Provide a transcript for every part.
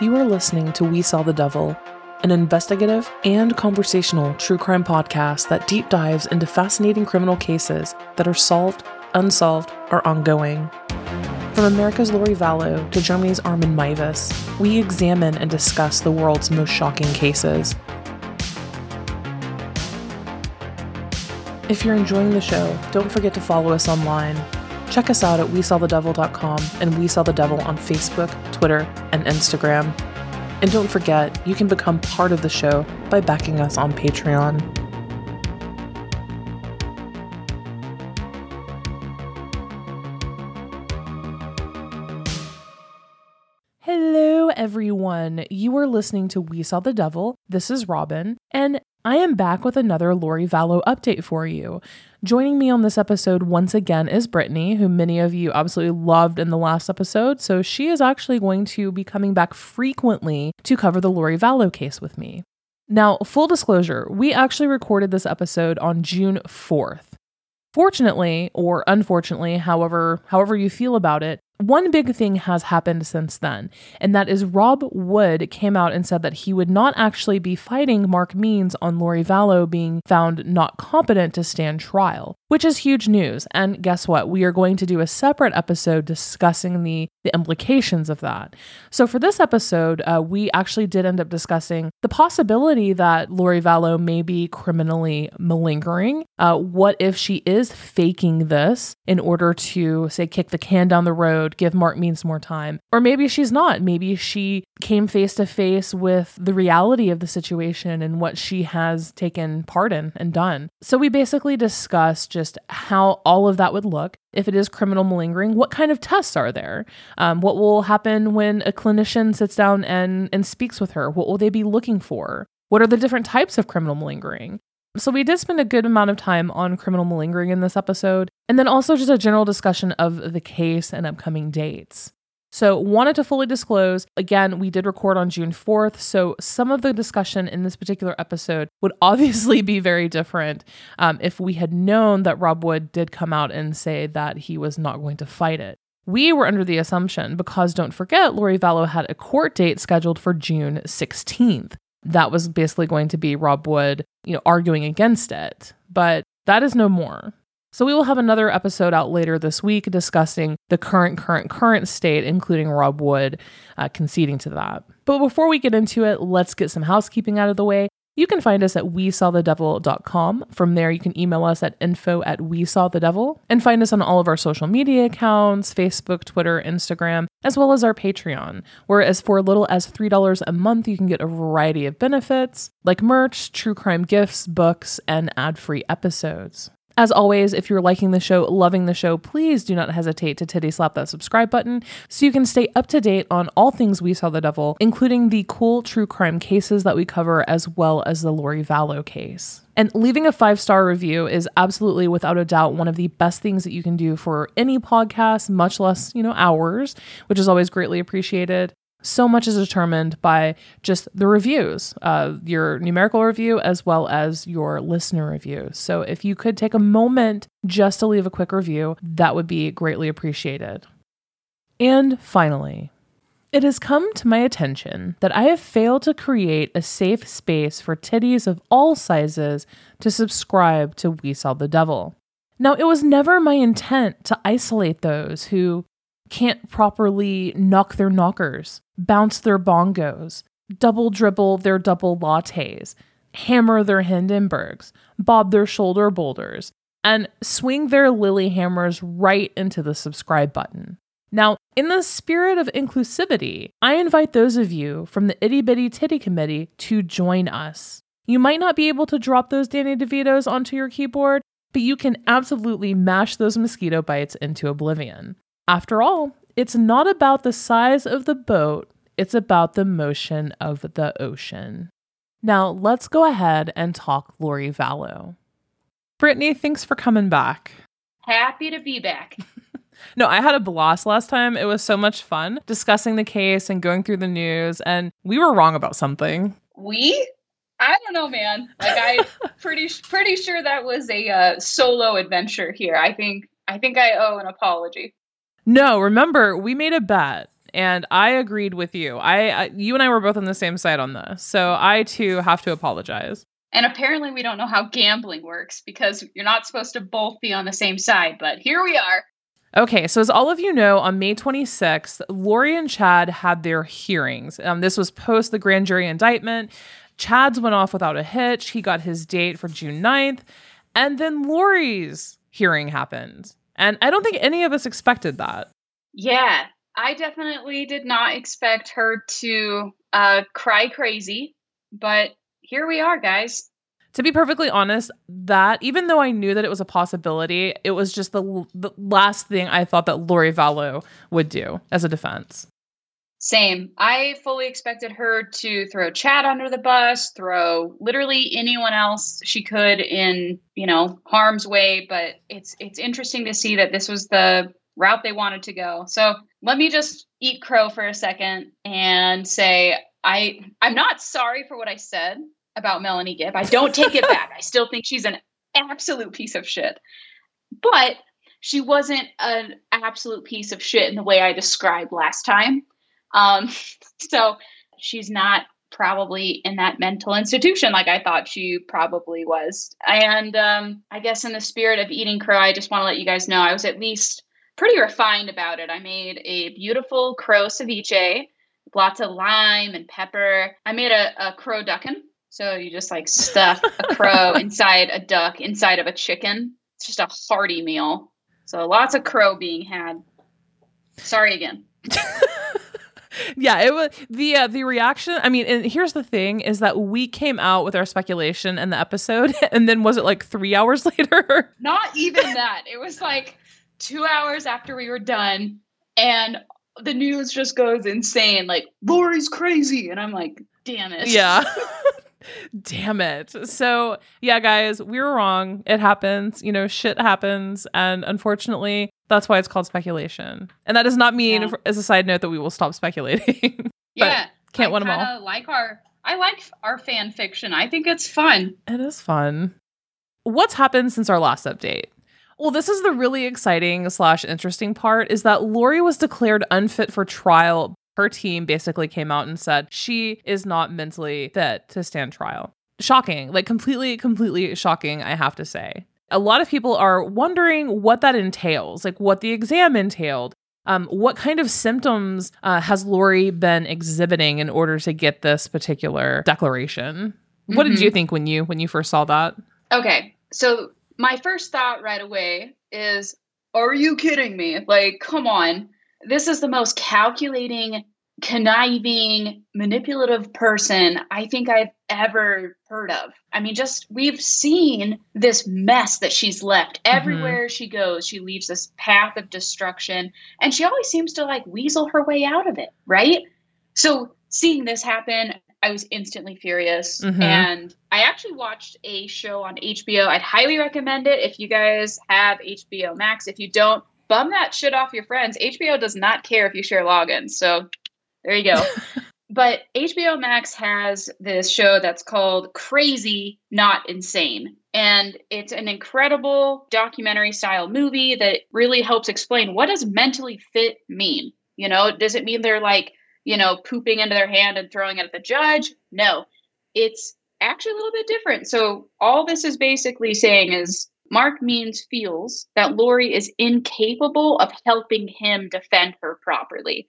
You are listening to We Saw the Devil, an investigative and conversational true crime podcast that deep dives into fascinating criminal cases that are solved, unsolved, or ongoing. From America's Lori Vallow to Germany's Armin Meiwes, we examine and discuss the world's most shocking cases. If you're enjoying the show, don't forget to follow us online. Check us out at WeSawTheDevil.com and We Saw the Devil on Facebook, Twitter, and Instagram. And don't forget, you can become part of the show by backing us on Patreon. Hello, everyone. You are listening to We Saw the Devil. This is Robin, and I am back with another Lori Vallow update for you. Joining me on this episode once again is Brittany, who many of you absolutely loved in the last episode. So she is actually going to be coming back frequently to cover the Lori Vallow case with me. Now, full disclosure, we actually recorded this episode on June 4th. Fortunately, or unfortunately, however, however you feel about it, one big thing has happened since then, and that is Rob Wood came out and said that he would not actually be fighting Mark Means on Lori Vallow being found not competent to stand trial, which is huge news. And guess what? We are going to do a separate episode discussing the, the implications of that. So for this episode, uh, we actually did end up discussing the possibility that Lori Vallow may be criminally malingering. Uh, what if she is faking this in order to, say, kick the can down the road? give Mark Means more time. Or maybe she's not. Maybe she came face to face with the reality of the situation and what she has taken part in and done. So we basically discussed just how all of that would look. If it is criminal malingering, what kind of tests are there? Um, what will happen when a clinician sits down and, and speaks with her? What will they be looking for? What are the different types of criminal malingering? So, we did spend a good amount of time on criminal malingering in this episode, and then also just a general discussion of the case and upcoming dates. So, wanted to fully disclose again, we did record on June 4th. So, some of the discussion in this particular episode would obviously be very different um, if we had known that Rob Wood did come out and say that he was not going to fight it. We were under the assumption, because don't forget, Lori Vallow had a court date scheduled for June 16th that was basically going to be Rob Wood, you know, arguing against it. But that is no more. So we will have another episode out later this week discussing the current, current, current state, including Rob Wood uh, conceding to that. But before we get into it, let's get some housekeeping out of the way. You can find us at WeSawTheDevil.com. From there, you can email us at info at WeSawTheDevil and find us on all of our social media accounts Facebook, Twitter, Instagram, as well as our Patreon, where as for little as $3 a month, you can get a variety of benefits like merch, true crime gifts, books, and ad free episodes. As always, if you're liking the show, loving the show, please do not hesitate to titty slap that subscribe button so you can stay up to date on all things We Saw the Devil, including the cool true crime cases that we cover, as well as the Lori Vallow case. And leaving a five star review is absolutely, without a doubt, one of the best things that you can do for any podcast, much less, you know, ours, which is always greatly appreciated so much is determined by just the reviews, uh, your numerical review as well as your listener review. So if you could take a moment just to leave a quick review, that would be greatly appreciated. And finally, it has come to my attention that I have failed to create a safe space for titties of all sizes to subscribe to We Saw the Devil. Now, it was never my intent to isolate those who can't properly knock their knockers, bounce their bongos, double dribble their double lattes, hammer their Hindenburgs, bob their shoulder boulders, and swing their lily hammers right into the subscribe button. Now, in the spirit of inclusivity, I invite those of you from the Itty Bitty Titty Committee to join us. You might not be able to drop those Danny DeVitos onto your keyboard, but you can absolutely mash those mosquito bites into oblivion. After all, it's not about the size of the boat, it's about the motion of the ocean. Now, let's go ahead and talk Lori Vallow. Brittany, thanks for coming back. Happy to be back. no, I had a blast last time. It was so much fun discussing the case and going through the news, and we were wrong about something. We? I don't know, man. Like I pretty pretty sure that was a uh, solo adventure here. I think I think I owe an apology. No, remember we made a bet and I agreed with you. I, I, you and I were both on the same side on this. So I too have to apologize. And apparently we don't know how gambling works because you're not supposed to both be on the same side, but here we are. Okay, so as all of you know, on May 26th, Lori and Chad had their hearings. Um, this was post the grand jury indictment. Chad's went off without a hitch. He got his date for June 9th. And then Lori's hearing happened. And I don't think any of us expected that. Yeah, I definitely did not expect her to uh, cry crazy, but here we are, guys. To be perfectly honest, that even though I knew that it was a possibility, it was just the, the last thing I thought that Lori Vallow would do as a defense. Same. I fully expected her to throw Chad under the bus, throw literally anyone else she could in, you know, harm's way, but it's it's interesting to see that this was the route they wanted to go. So let me just eat crow for a second and say I I'm not sorry for what I said about Melanie Gibb. I don't take it back. I still think she's an absolute piece of shit. But she wasn't an absolute piece of shit in the way I described last time. Um, so she's not probably in that mental institution like I thought she probably was. And um, I guess in the spirit of eating crow, I just want to let you guys know I was at least pretty refined about it. I made a beautiful crow ceviche, lots of lime and pepper. I made a, a crow duckin. So you just like stuff a crow inside a duck, inside of a chicken. It's just a hearty meal. So lots of crow being had. Sorry again. yeah, it was the uh, the reaction. I mean, and here's the thing: is that we came out with our speculation in the episode, and then was it like three hours later? Not even that. It was like two hours after we were done, and the news just goes insane. Like Lori's crazy, and I'm like, damn it. Yeah. damn it. So, yeah, guys, we were wrong. It happens. You know, shit happens. And unfortunately, that's why it's called speculation. And that does not mean, yeah. as a side note, that we will stop speculating. yeah. Can't I win them all. like our, I like our fan fiction. I think it's fun. It is fun. What's happened since our last update? Well, this is the really exciting slash interesting part is that Lori was declared unfit for trial. Her team basically came out and said she is not mentally fit to stand trial. Shocking, like completely, completely shocking, I have to say. A lot of people are wondering what that entails, like what the exam entailed. Um, what kind of symptoms uh, has Lori been exhibiting in order to get this particular declaration? Mm-hmm. What did mm-hmm. you think when you when you first saw that? Okay, so my first thought right away is are you kidding me? Like, come on. This is the most calculating, conniving, manipulative person I think I've ever heard of. I mean, just we've seen this mess that she's left mm-hmm. everywhere mm-hmm. she goes. She leaves this path of destruction, and she always seems to like weasel her way out of it, right? So, seeing this happen I was instantly furious. Mm-hmm. And I actually watched a show on HBO. I'd highly recommend it if you guys have HBO Max. If you don't, bum that shit off your friends. HBO does not care if you share logins. So there you go. but HBO Max has this show that's called Crazy Not Insane. And it's an incredible documentary style movie that really helps explain what does mentally fit mean? You know, does it mean they're like you know, pooping into their hand and throwing it at the judge. No, it's actually a little bit different. So all this is basically saying is Mark Means feels that Lori is incapable of helping him defend her properly.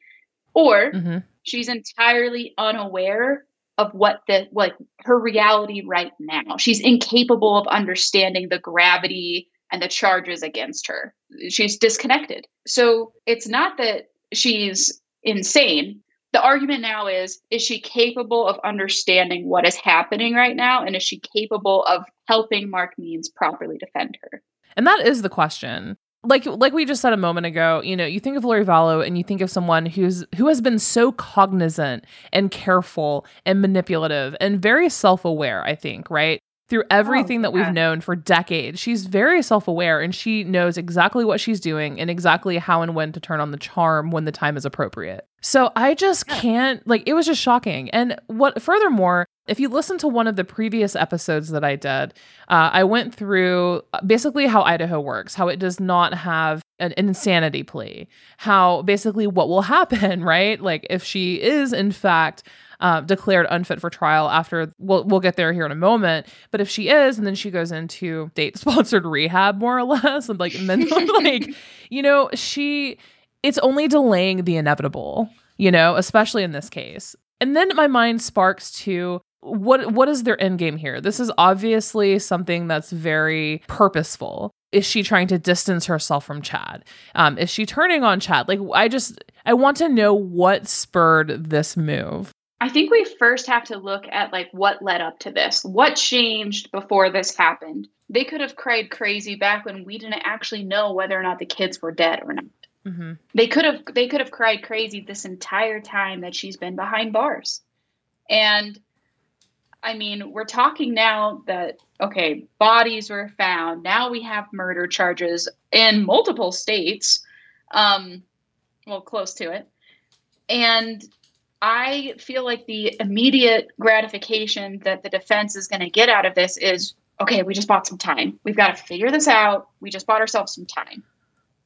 Or mm-hmm. she's entirely unaware of what the like her reality right now. She's incapable of understanding the gravity and the charges against her. She's disconnected. So it's not that she's insane the argument now is is she capable of understanding what is happening right now and is she capable of helping mark means properly defend her and that is the question like like we just said a moment ago you know you think of lori vallow and you think of someone who's who has been so cognizant and careful and manipulative and very self-aware i think right through everything oh, that we've known for decades. She's very self aware and she knows exactly what she's doing and exactly how and when to turn on the charm when the time is appropriate. So I just yeah. can't, like, it was just shocking. And what, furthermore, if you listen to one of the previous episodes that I did, uh, I went through uh, basically how Idaho works, how it does not have an insanity plea, how basically what will happen, right? Like, if she is in fact uh, declared unfit for trial after we'll we'll get there here in a moment. But if she is, and then she goes into date sponsored rehab more or less, and like then like you know she it's only delaying the inevitable, you know, especially in this case. And then my mind sparks to what what is their end game here? This is obviously something that's very purposeful. Is she trying to distance herself from Chad? Um, is she turning on Chad? Like I just I want to know what spurred this move. I think we first have to look at like what led up to this. What changed before this happened? They could have cried crazy back when we didn't actually know whether or not the kids were dead or not. Mm-hmm. They could have they could have cried crazy this entire time that she's been behind bars. And I mean, we're talking now that okay, bodies were found. Now we have murder charges in multiple states. Um well, close to it. And I feel like the immediate gratification that the defense is going to get out of this is okay, we just bought some time. We've got to figure this out. We just bought ourselves some time.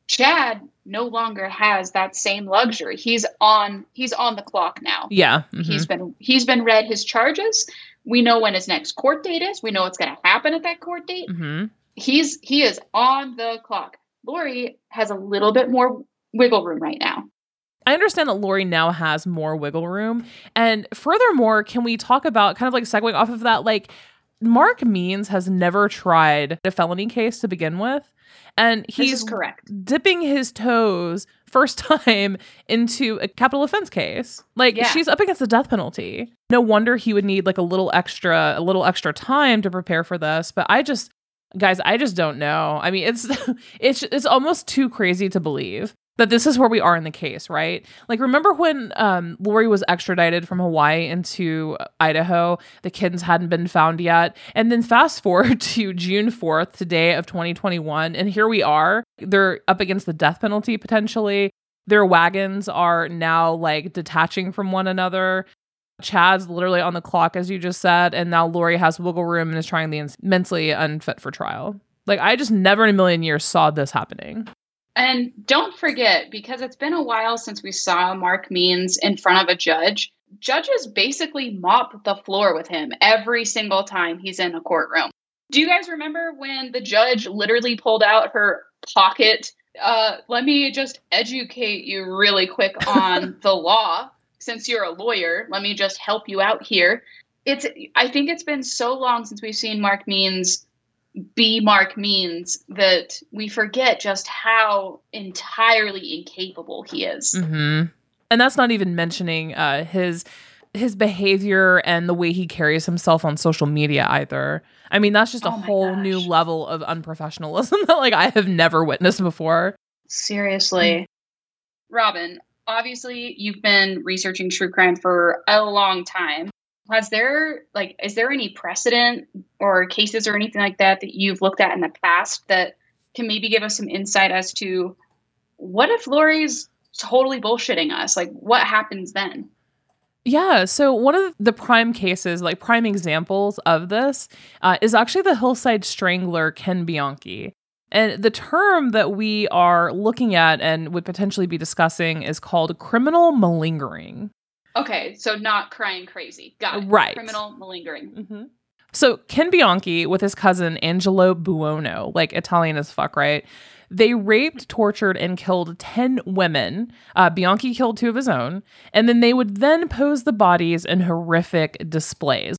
Chad no longer has that same luxury. He's on he's on the clock now. Yeah. Mm-hmm. He's been he's been read his charges. We know when his next court date is. We know what's going to happen at that court date. Mm-hmm. He's he is on the clock. Lori has a little bit more wiggle room right now. I understand that Lori now has more wiggle room. And furthermore, can we talk about kind of like segueing off of that? Like, Mark Means has never tried a felony case to begin with. And he's correct. dipping his toes first time into a capital offense case. Like yeah. she's up against the death penalty. No wonder he would need like a little extra a little extra time to prepare for this, but I just guys, I just don't know. I mean, it's it's it's almost too crazy to believe that this is where we are in the case, right? Like, remember when um, Lori was extradited from Hawaii into Idaho? The kids hadn't been found yet. And then fast forward to June 4th, today of 2021, and here we are. They're up against the death penalty potentially. Their wagons are now like detaching from one another. Chad's literally on the clock, as you just said, and now Lori has wiggle room and is trying the mentally unfit for trial. Like, I just never in a million years saw this happening. And don't forget, because it's been a while since we saw Mark Means in front of a judge, judges basically mop the floor with him every single time he's in a courtroom. Do you guys remember when the judge literally pulled out her pocket? Uh, let me just educate you really quick on the law. Since you're a lawyer, let me just help you out here. It's I think it's been so long since we've seen Mark Means B mark means that we forget just how entirely incapable he is. Mm-hmm. And that's not even mentioning uh, his his behavior and the way he carries himself on social media either. I mean, that's just a oh whole gosh. new level of unprofessionalism that like I have never witnessed before. Seriously. Robin, obviously you've been researching true crime for a long time has there like is there any precedent or cases or anything like that that you've looked at in the past that can maybe give us some insight as to what if Lori's totally bullshitting us? Like what happens then? Yeah, so one of the prime cases, like prime examples of this, uh, is actually the Hillside Strangler Ken Bianchi. And the term that we are looking at and would potentially be discussing is called criminal malingering. Okay, so not crying crazy. Got it. Right. Criminal malingering. Mm-hmm. So Ken Bianchi with his cousin Angelo Buono, like Italian as fuck, right? They raped, tortured, and killed 10 women. Uh, Bianchi killed two of his own. And then they would then pose the bodies in horrific displays.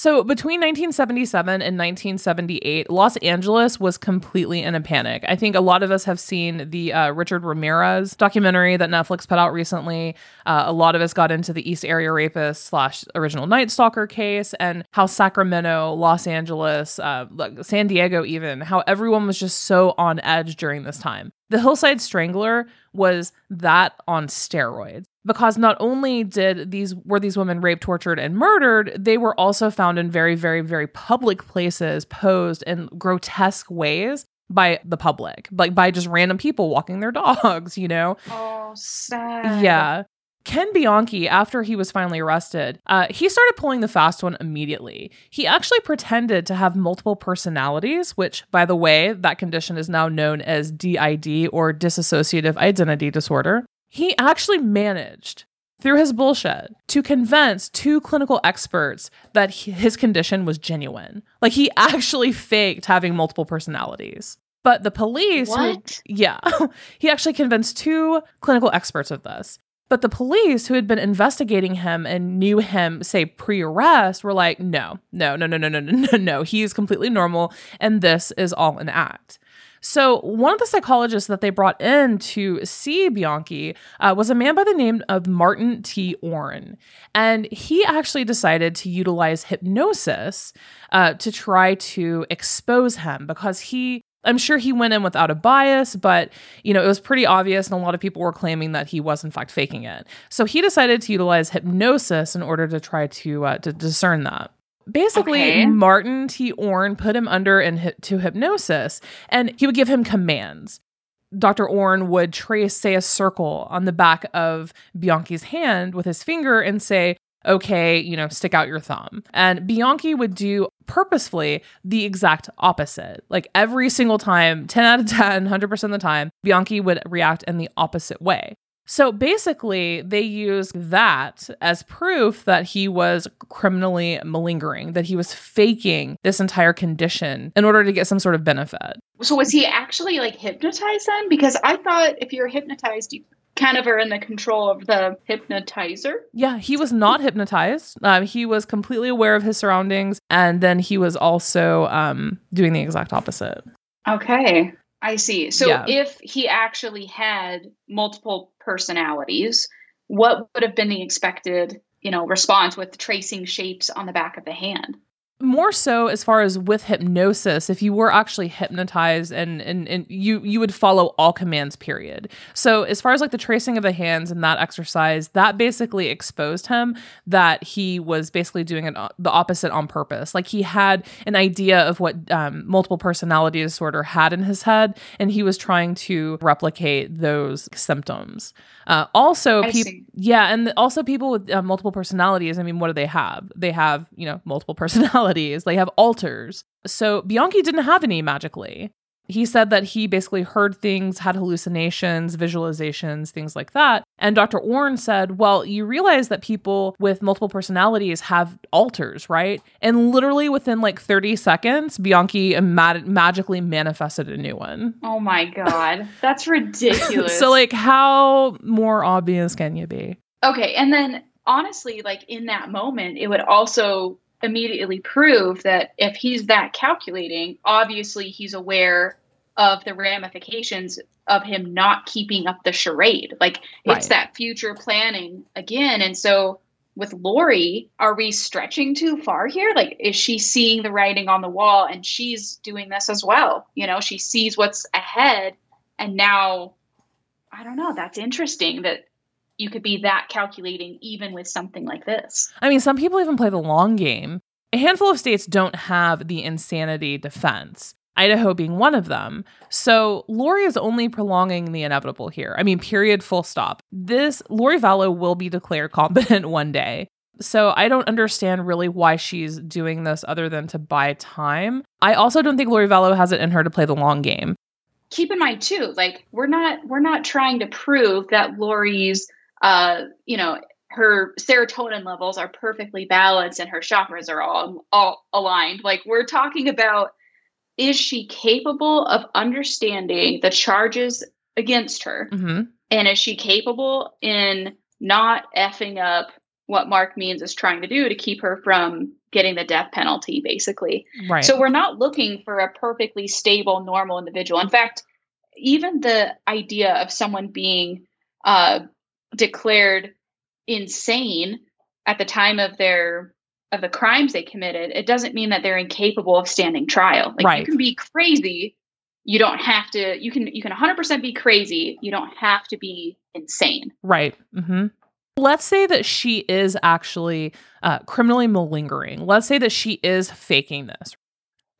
So between 1977 and 1978, Los Angeles was completely in a panic. I think a lot of us have seen the uh, Richard Ramirez documentary that Netflix put out recently. Uh, a lot of us got into the East Area Rapist slash original Night Stalker case and how Sacramento, Los Angeles, uh, San Diego, even how everyone was just so on edge during this time. The Hillside Strangler was that on steroids because not only did these were these women raped, tortured, and murdered, they were also found in very, very, very public places, posed in grotesque ways by the public, like by just random people walking their dogs, you know? Oh, sad. Yeah. Ken Bianchi, after he was finally arrested, uh, he started pulling the fast one immediately. He actually pretended to have multiple personalities, which, by the way, that condition is now known as DID or dissociative identity disorder. He actually managed through his bullshit to convince two clinical experts that his condition was genuine. Like he actually faked having multiple personalities. But the police, who, yeah, he actually convinced two clinical experts of this. But the police who had been investigating him and knew him, say, pre arrest, were like, no, no, no, no, no, no, no, no, he's completely normal. And this is all an act. So, one of the psychologists that they brought in to see Bianchi uh, was a man by the name of Martin T. Orne. And he actually decided to utilize hypnosis uh, to try to expose him because he I'm sure he went in without a bias, but you know, it was pretty obvious and a lot of people were claiming that he was in fact faking it. So he decided to utilize hypnosis in order to try to uh, to discern that. Basically, okay. Martin T. Orne put him under into hypnosis and he would give him commands. Dr. Orne would trace, say, a circle on the back of Bianchi's hand with his finger and say, okay, you know, stick out your thumb. And Bianchi would do purposefully the exact opposite. Like every single time, 10 out of 10, 100% of the time, Bianchi would react in the opposite way. So basically, they use that as proof that he was criminally malingering, that he was faking this entire condition in order to get some sort of benefit. So was he actually like hypnotized then? Because I thought if you're hypnotized, you kind of are in the control of the hypnotizer. Yeah, he was not hypnotized. Um, he was completely aware of his surroundings, and then he was also um, doing the exact opposite. Okay. I see. So yeah. if he actually had multiple personalities, what would have been the expected, you know, response with tracing shapes on the back of the hand? More so as far as with hypnosis if you were actually hypnotized and, and and you you would follow all commands period so as far as like the tracing of the hands and that exercise that basically exposed him that he was basically doing it the opposite on purpose like he had an idea of what um, multiple personality disorder had in his head and he was trying to replicate those symptoms uh, also, people, yeah, and also people with uh, multiple personalities. I mean, what do they have? They have, you know, multiple personalities. They have alters. So Bianchi didn't have any magically he said that he basically heard things, had hallucinations, visualizations, things like that. And Dr. Orne said, Well, you realize that people with multiple personalities have alters, right? And literally within like 30 seconds, Bianchi mag- magically manifested a new one. Oh my God. That's ridiculous. so, like, how more obvious can you be? Okay. And then honestly, like in that moment, it would also immediately prove that if he's that calculating, obviously he's aware of the ramifications of him not keeping up the charade. Like right. it's that future planning again. And so with Lori, are we stretching too far here? Like, is she seeing the writing on the wall and she's doing this as well? You know, she sees what's ahead. And now, I don't know, that's interesting that you could be that calculating even with something like this. I mean, some people even play the long game. A handful of states don't have the insanity defense. Idaho being one of them. So Lori is only prolonging the inevitable here. I mean, period, full stop. This Lori Vallow will be declared competent one day. So I don't understand really why she's doing this other than to buy time. I also don't think Lori Vallow has it in her to play the long game. Keep in mind too, like we're not we're not trying to prove that Lori's uh, you know, her serotonin levels are perfectly balanced and her chakras are all all aligned. Like we're talking about is she capable of understanding the charges against her? Mm-hmm. And is she capable in not effing up what Mark Means is trying to do to keep her from getting the death penalty, basically. Right. So we're not looking for a perfectly stable, normal individual. In fact, even the idea of someone being uh, declared insane at the time of their of the crimes they committed, it doesn't mean that they're incapable of standing trial. Like Right. you can be crazy, you don't have to. You can you can 100% be crazy. You don't have to be insane. Right. Mm-hmm. Let's say that she is actually uh, criminally malingering. Let's say that she is faking this.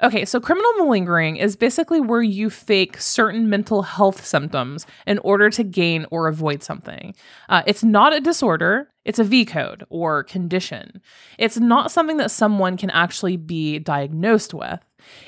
Okay, so criminal malingering is basically where you fake certain mental health symptoms in order to gain or avoid something. Uh, it's not a disorder, it's a V code or condition. It's not something that someone can actually be diagnosed with.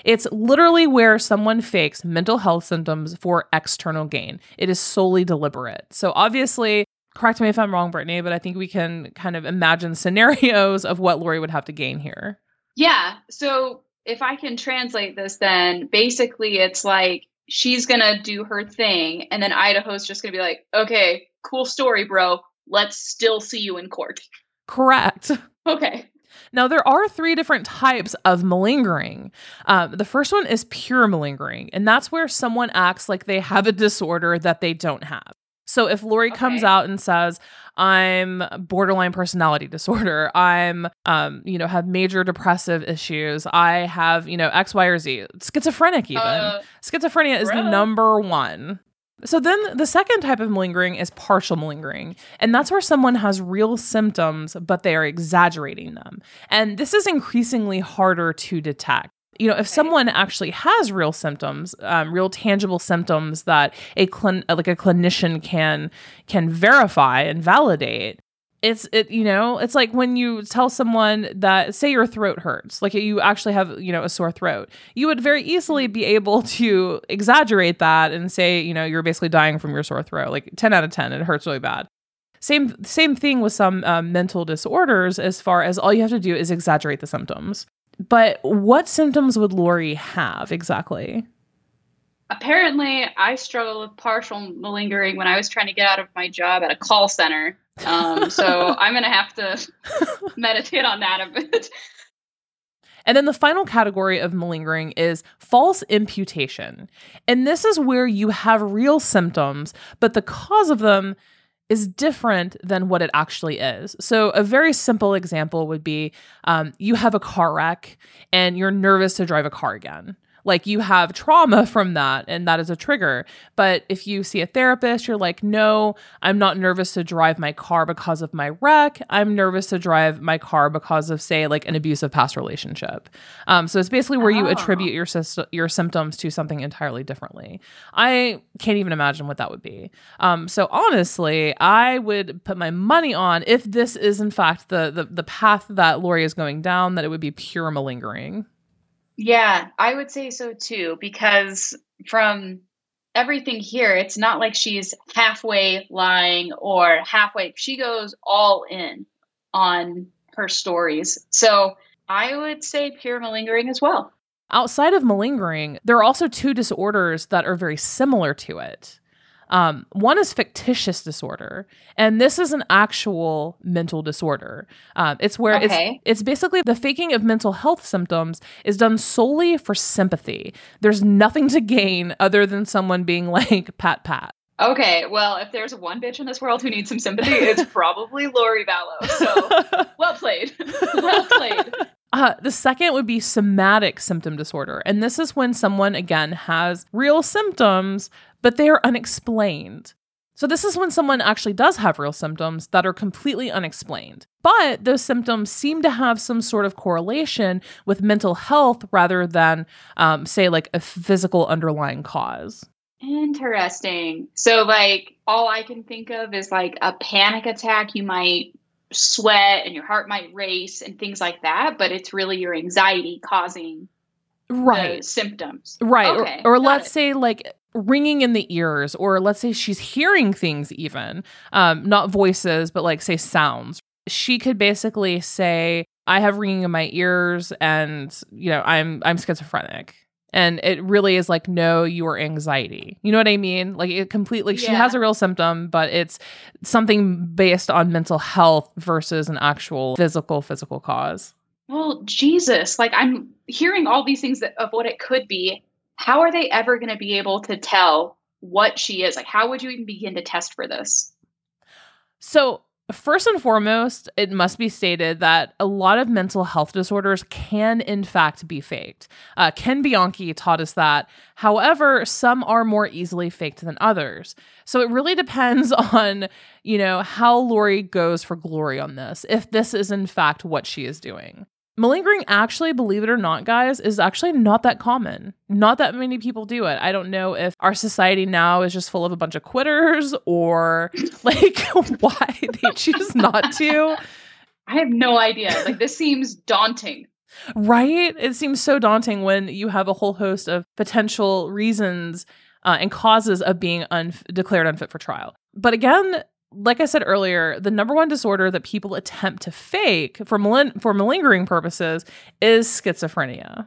It's literally where someone fakes mental health symptoms for external gain. It is solely deliberate. So, obviously, correct me if I'm wrong, Brittany, but I think we can kind of imagine scenarios of what Lori would have to gain here. Yeah. So if I can translate this, then basically it's like she's gonna do her thing, and then Idaho's just gonna be like, "Okay, cool story, bro. Let's still see you in court." Correct. Okay. Now, there are three different types of malingering. Um, the first one is pure malingering, and that's where someone acts like they have a disorder that they don't have. So if Lori comes out and says, I'm borderline personality disorder, I'm, um, you know, have major depressive issues, I have, you know, X, Y, or Z, schizophrenic even. Uh, Schizophrenia is the number one. So then the second type of malingering is partial malingering. And that's where someone has real symptoms, but they are exaggerating them. And this is increasingly harder to detect. You know, if someone actually has real symptoms, um, real tangible symptoms that a clin- like a clinician can can verify and validate, it's it you know it's like when you tell someone that say your throat hurts like you actually have you know a sore throat you would very easily be able to exaggerate that and say you know you're basically dying from your sore throat like 10 out of 10 it hurts really bad. Same same thing with some um, mental disorders as far as all you have to do is exaggerate the symptoms but what symptoms would lori have exactly apparently, I struggled with partial malingering when I was trying to get out of my job at a call center. Um, so I'm gonna have to meditate on that a bit. And then the final category of malingering is false imputation. And this is where you have real symptoms, but the cause of them is different than what it actually is. So, a very simple example would be um, you have a car wreck and you're nervous to drive a car again. Like you have trauma from that, and that is a trigger. But if you see a therapist, you're like, no, I'm not nervous to drive my car because of my wreck. I'm nervous to drive my car because of, say, like an abusive past relationship. Um, so it's basically where you Oh. attribute your your symptoms to something entirely differently. I can't even imagine what that would be. Um, so honestly, I would put my money on if this is in fact the the, the path that Lori is going down, that it would be pure malingering. Yeah, I would say so too, because from everything here, it's not like she's halfway lying or halfway. She goes all in on her stories. So I would say pure malingering as well. Outside of malingering, there are also two disorders that are very similar to it. Um, one is factitious disorder, and this is an actual mental disorder. Um, it's where Okay. it's it's basically the faking of mental health symptoms is done solely for sympathy. There's nothing to gain other than someone being like pat pat. Okay, well, if there's one bitch in this world who needs some sympathy, it's probably Lori Vallow. So well played. well played. Uh, the second would be somatic symptom disorder. And this is when someone, again, has real symptoms, but they are unexplained. So, this is when someone actually does have real symptoms that are completely unexplained. But those symptoms seem to have some sort of correlation with mental health rather than, um, say, like a physical underlying cause. Interesting. So, like, all I can think of is like a panic attack. You might sweat and your heart might race and things like that, but it's really your anxiety causing Right. symptoms. Right. Okay, or or let's it. say like ringing in the ears, or let's say she's hearing things even, um, not voices, but like say sounds. She could basically say, I have ringing in my ears and you know, I'm I'm schizophrenic. And it really is like, no, your anxiety. You know what I mean? Like it completely she has a real symptom, but it's something based on mental health versus an actual physical, physical cause. Well, Jesus, like I'm hearing all these things that, of what it could be. How are they ever going to be able to tell what she is? Like, how would you even begin to test for this? So, First and foremost, it must be stated that a lot of mental health disorders can, in fact, be faked. Uh, Ken Bianchi taught us that. However, some are more easily faked than others. So it really depends on, you know, how Lori goes for glory on this, if this is, in fact, what she is doing. Malingering, actually, believe it or not, guys, is actually not that common. Not that many people do it. I don't know if our society now is just full of a bunch of quitters or like why they choose not to. I have no idea. Like, this seems daunting. Right? It seems so daunting when you have a whole host of potential reasons uh, and causes of being unf- declared unfit for trial. But again, like I said earlier, the number one disorder that people attempt to fake for malin- for malingering purposes is schizophrenia.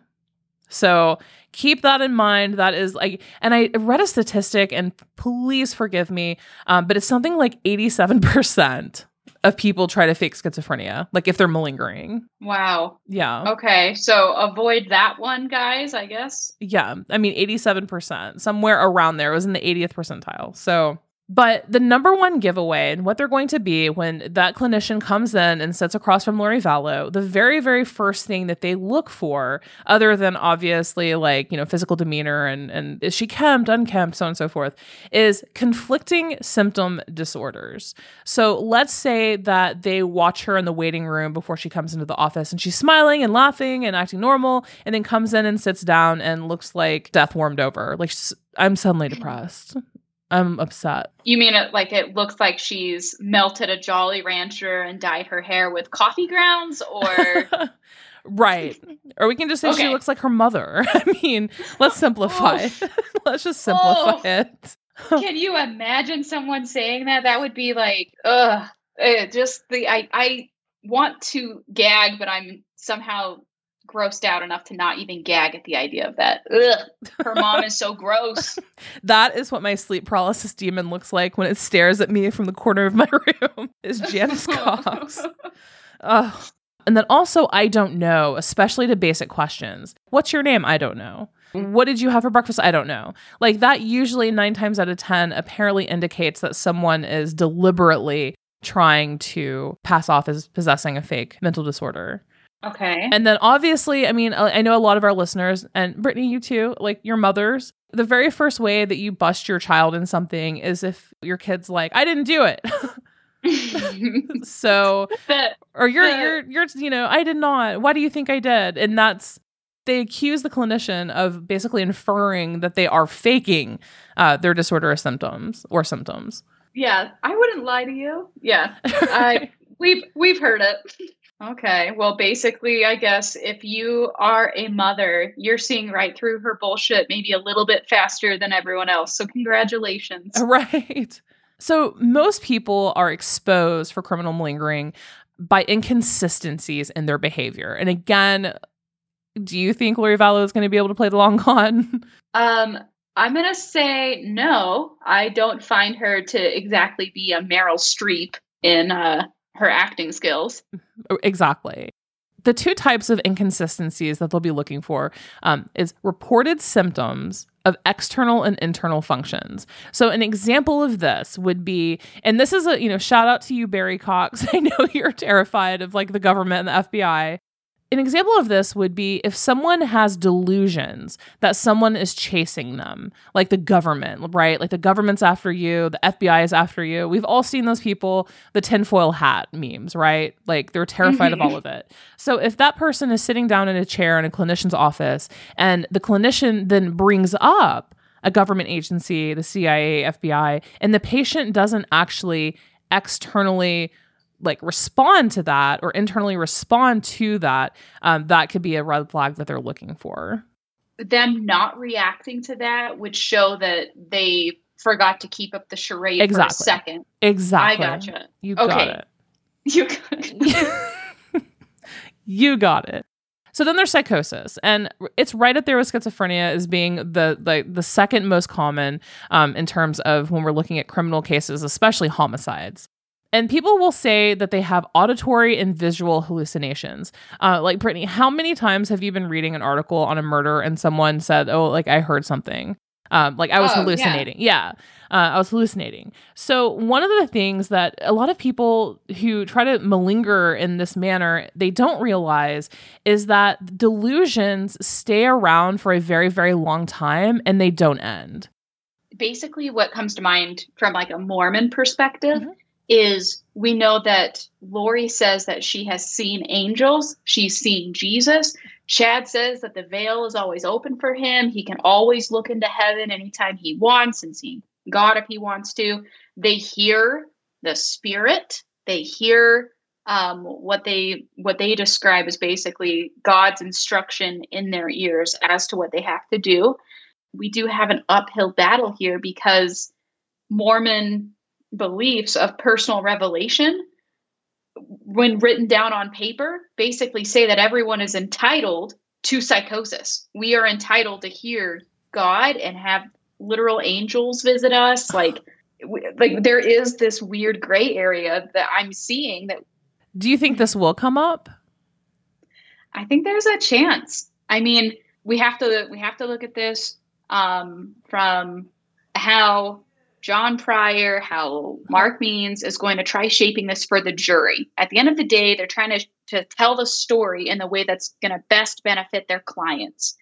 So keep that in mind. That is like, and I read a statistic, and please forgive me, um, but it's something like eighty-seven percent of people try to fake schizophrenia, like if they're malingering. Wow. Yeah. Okay, so avoid that one, guys. I guess. Yeah. I mean, eighty-seven percent, somewhere around there, it was in the 80th percentile. So but the number one giveaway and what they're going to be when that clinician comes in and sits across from Lori Vallow, the very, very first thing that they look for, other than obviously like, you know, physical demeanor and, and is she kempt, unkempt, so on and so forth, is conflicting symptom disorders. So let's say that they watch her in the waiting room before she comes into the office and she's smiling and laughing and acting normal, and then comes in and sits down and looks like death warmed over. Like, I'm suddenly depressed. I'm upset. You mean it like it looks like she's melted a Jolly Rancher and dyed her hair with coffee grounds or Right. Or we can just say okay. she looks like her mother. I mean, let's simplify. Oh. let's just simplify oh. it. can you imagine someone saying that? That would be like, ugh. Just the I I want to gag, but I'm somehow grossed out enough to not even gag at the idea of that. Ugh, her mom is so gross. that is what my sleep paralysis demon looks like when it stares at me from the corner of my room. Is Janis Cox. Ugh. And then also, I don't know, especially to basic questions. What's your name? I don't know. What did you have for breakfast? I don't know. Like that usually nine times out of 10 apparently indicates that someone is deliberately trying to pass off as possessing a fake mental disorder. Okay. And then obviously, I mean, I know a lot of our listeners, and Brittany, you too, like your mothers, the very first way that you bust your child in something is if your kid's like, I didn't do it. so or you're you're you're you know, I did not. Why do you think I did? And that's they accuse the clinician of basically inferring that they are faking uh, their disorder or symptoms or symptoms. Yeah, I wouldn't lie to you. Yeah, I we've we've heard it. Okay. Well, basically, I guess if you are a mother, you're seeing right through her bullshit maybe a little bit faster than everyone else. So, congratulations. Right. So, most people are exposed for criminal malingering by inconsistencies in their behavior. And again, do you think Lori Vallow is going to be able to play the long con? Um, I'm going to say no. I don't find her to exactly be a Meryl Streep in uh, her acting skills. Exactly. The two types of inconsistencies that they'll be looking for um, is reported symptoms of external and internal functions. So an example of this would be, and this is a, you know, shout out to you, Barry Cox. I know you're terrified of like the government and the FBI. An example of this would be if someone has delusions that someone is chasing them, like the government, right? Like the government's after you, the FBI is after you. We've all seen those people, the tinfoil hat memes, right? Like they're terrified mm-hmm. of all of it. So if that person is sitting down in a chair in a clinician's office and the clinician then brings up a government agency, the CIA, FBI, and the patient doesn't actually externally like respond to that or internally respond to that, um, that could be a red flag that they're looking for. Them not reacting to that would show that they forgot to keep up the charade exactly. for a second. Exactly. I gotcha. You okay. got it. You got it. you got it. So then there's psychosis, and it's right up there with schizophrenia as being the the, the second most common um, in terms of when we're looking at criminal cases, especially homicides. And people will say that they have auditory and visual hallucinations. Uh, like, Brittany, how many times have you been reading an article on a murder and someone said, Oh, like I heard something? Um, like I was Oh, hallucinating. Yeah. Uh, I was hallucinating. So, one of the things that a lot of people who try to malinger in this manner, they don't realize is that delusions stay around for a very, very long time and they don't end. basically what comes to mind from like a Mormon perspective Mhm. Is we know that Lori says that she has seen angels, she's seen Jesus. Chad says that the veil is always open for him. He can always look into heaven anytime he wants and see God if he wants to. They hear the spirit. They hear um, what they what they describe as basically God's instruction in their ears as to what they have to do we do have an uphill battle here because Mormon beliefs of personal revelation, when written down on paper, basically say that everyone is entitled to psychosis. We are entitled to hear God and have literal angels visit us. Like, like there is this weird gray area that I'm seeing that Do you think this will come up? I think there's a chance. I mean, we have to we have to look at this um, from how John Prior, how Mark Means is going to try shaping this for the jury. At the end of the day, they're trying to to tell the story in the way that's going to best benefit their clients.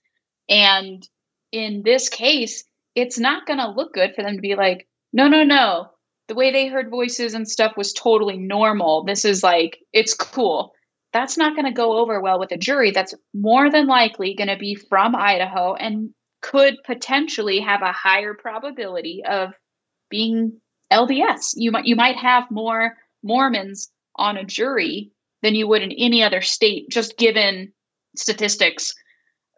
And in this case, it's not going to look good for them to be like, no, no, no. The way they heard voices and stuff was totally normal. This is like, it's cool that's not going to go over well with a jury that's more than likely going to be from Idaho and could potentially have a higher probability of being LDS. You might you might have more Mormons on a jury than you would in any other state, just given statistics.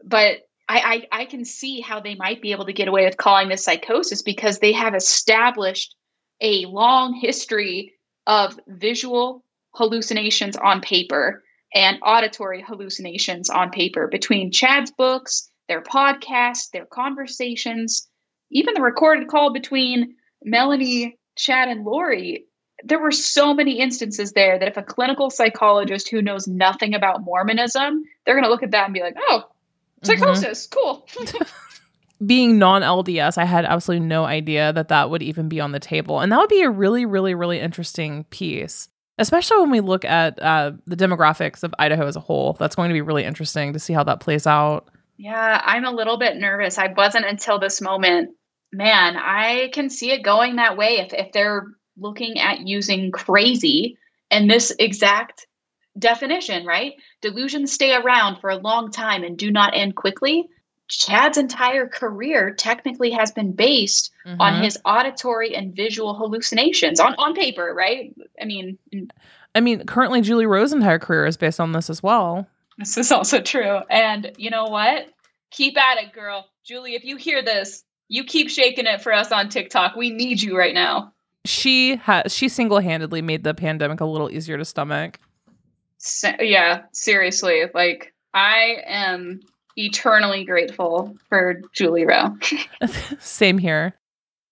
But I, I, I can see how they might be able to get away with calling this psychosis because they have established a long history of visual hallucinations on paper and auditory hallucinations on paper between Chad's books, their podcasts, their conversations, even the recorded call between Melanie, Chad, and Lori. There were so many instances there that if a clinical psychologist who knows nothing about Mormonism, they're going to look at that and be like, oh, psychosis, cool. being non LDS, I had absolutely no idea that that would even be on the table. And that would be a really, really, really interesting piece, especially when we look at uh, the demographics of Idaho as a whole. That's going to be really interesting to see how that plays out. Yeah, I'm a little bit nervous. I wasn't until this moment. Man, I can see it going that way if, if they're looking at using crazy and this exact definition, right? Delusions stay around for a long time and do not end quickly. Chad's entire career technically has been based on Mhm. his auditory and visual hallucinations on, on paper, right? I mean, I mean, currently Julie Rowe's entire career is based on this as well. This is also true. And you know what? Keep at it, girl. Julie, if you hear this, you keep shaking it for us on TikTok. We need you right now. She has she single handedly made the pandemic a little easier to stomach. Se- yeah, seriously. Like, I am eternally grateful for Julie Rowe. Same here.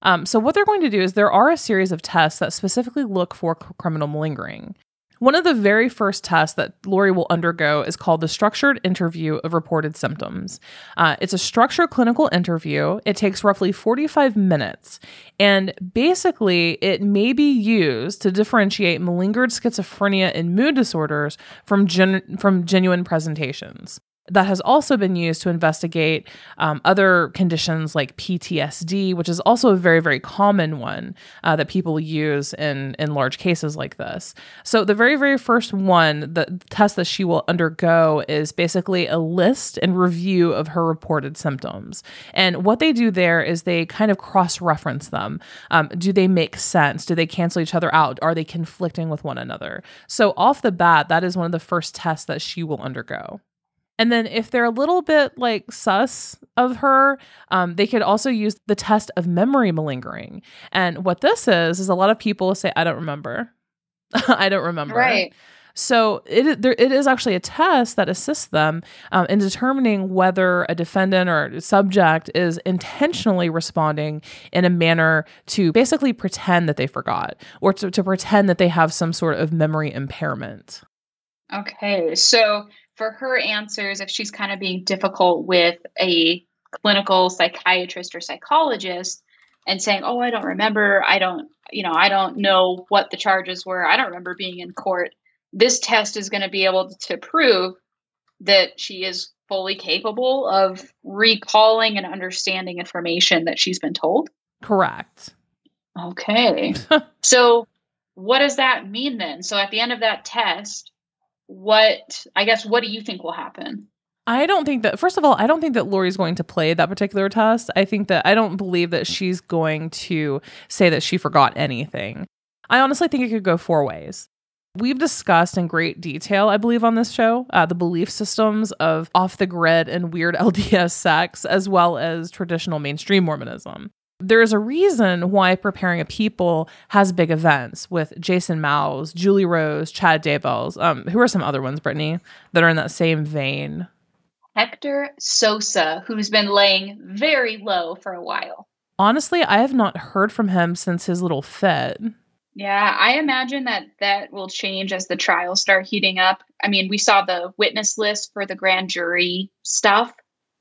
Um, so, what they're going to do is there are a series of tests that specifically look for criminal malingering. One of the very first tests that Lori will undergo is called the structured interview of reported symptoms. Uh, it's a structured clinical interview. It takes roughly 45 minutes. And basically, it may be used to differentiate malingered schizophrenia and mood disorders from, gen- from genuine presentations that has also been used to investigate um, other conditions like PTSD, which is also a very, very common one uh, that people use in in large cases like this. So the very, very first one, the test that she will undergo is basically a list and review of her reported symptoms. And what they do there is they kind of cross reference them. Um, do they make sense? Do they cancel each other out? Are they conflicting with one another? So off the bat, that is one of the first tests that she will undergo. And then if they're a little bit like sus of her, um, they could also use the test of memory malingering. And what this is, is a lot of people say, I don't remember. I don't remember. Right. So it there, it is actually a test that assists them um, in determining whether a defendant or subject is intentionally responding in a manner to basically pretend that they forgot or to, to pretend that they have some sort of memory impairment. Okay, so for her answers, if she's kind of being difficult with a clinical psychiatrist or psychologist and saying, "Oh, I don't remember. I don't, you know, I don't know what the charges were. I don't remember being in court." This test is going to be able to prove that she is fully capable of recalling and understanding information that she's been told. Correct. Okay. so, what does that mean then? So, at the end of that test, what I guess what do you think will happen? I don't think that first of all, I don't think that Lori's going to play that particular test. I think that I don't believe that she's going to say that she forgot anything. I honestly think it could go four ways. We've discussed in great detail, I believe, on this show, uh, the belief systems of off the grid and weird LDS sects, as well as traditional mainstream Mormonism there's a reason why preparing a people has big events with Jason Mouse, Julie Rowes, Chad Daybells. Um, who are some other ones, Brittany, that are in that same vein? Hector Sosa, who's been laying very low for a while. Honestly, I have not heard from him since his little fit. Yeah, I imagine that that will change as the trials start heating up. I mean, we saw the witness list for the grand jury stuff.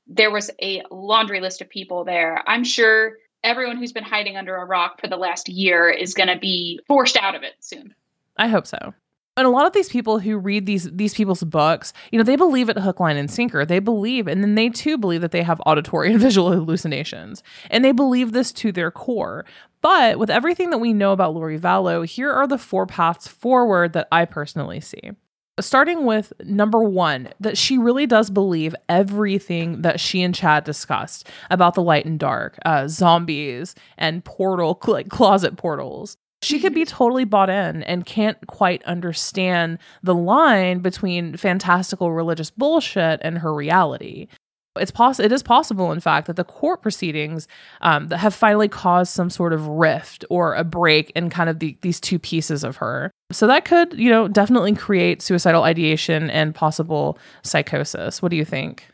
There was a laundry list of people there. I'm sure everyone who's been hiding under a rock for the last year is going to be forced out of it soon. I hope so. And a lot of these people who read these these people's books, you know, they believe it hook, line, and sinker. They believe, and then they too believe that they have auditory and visual hallucinations, and they believe this to their core. But with everything that we know about Lori Vallow, here are the four paths forward that I personally see starting with number one, that she really does believe everything that she and Chad discussed about the light and dark, uh, zombies, and portal, like closet portals. She could be totally bought in and can't quite understand the line between fantastical religious bullshit and her reality. It's poss- it is possible, in fact, that the court proceedings um, that have finally caused some sort of rift or a break in kind of the, these two pieces of her. So that could, you know, definitely create suicidal ideation and possible psychosis. What do you think?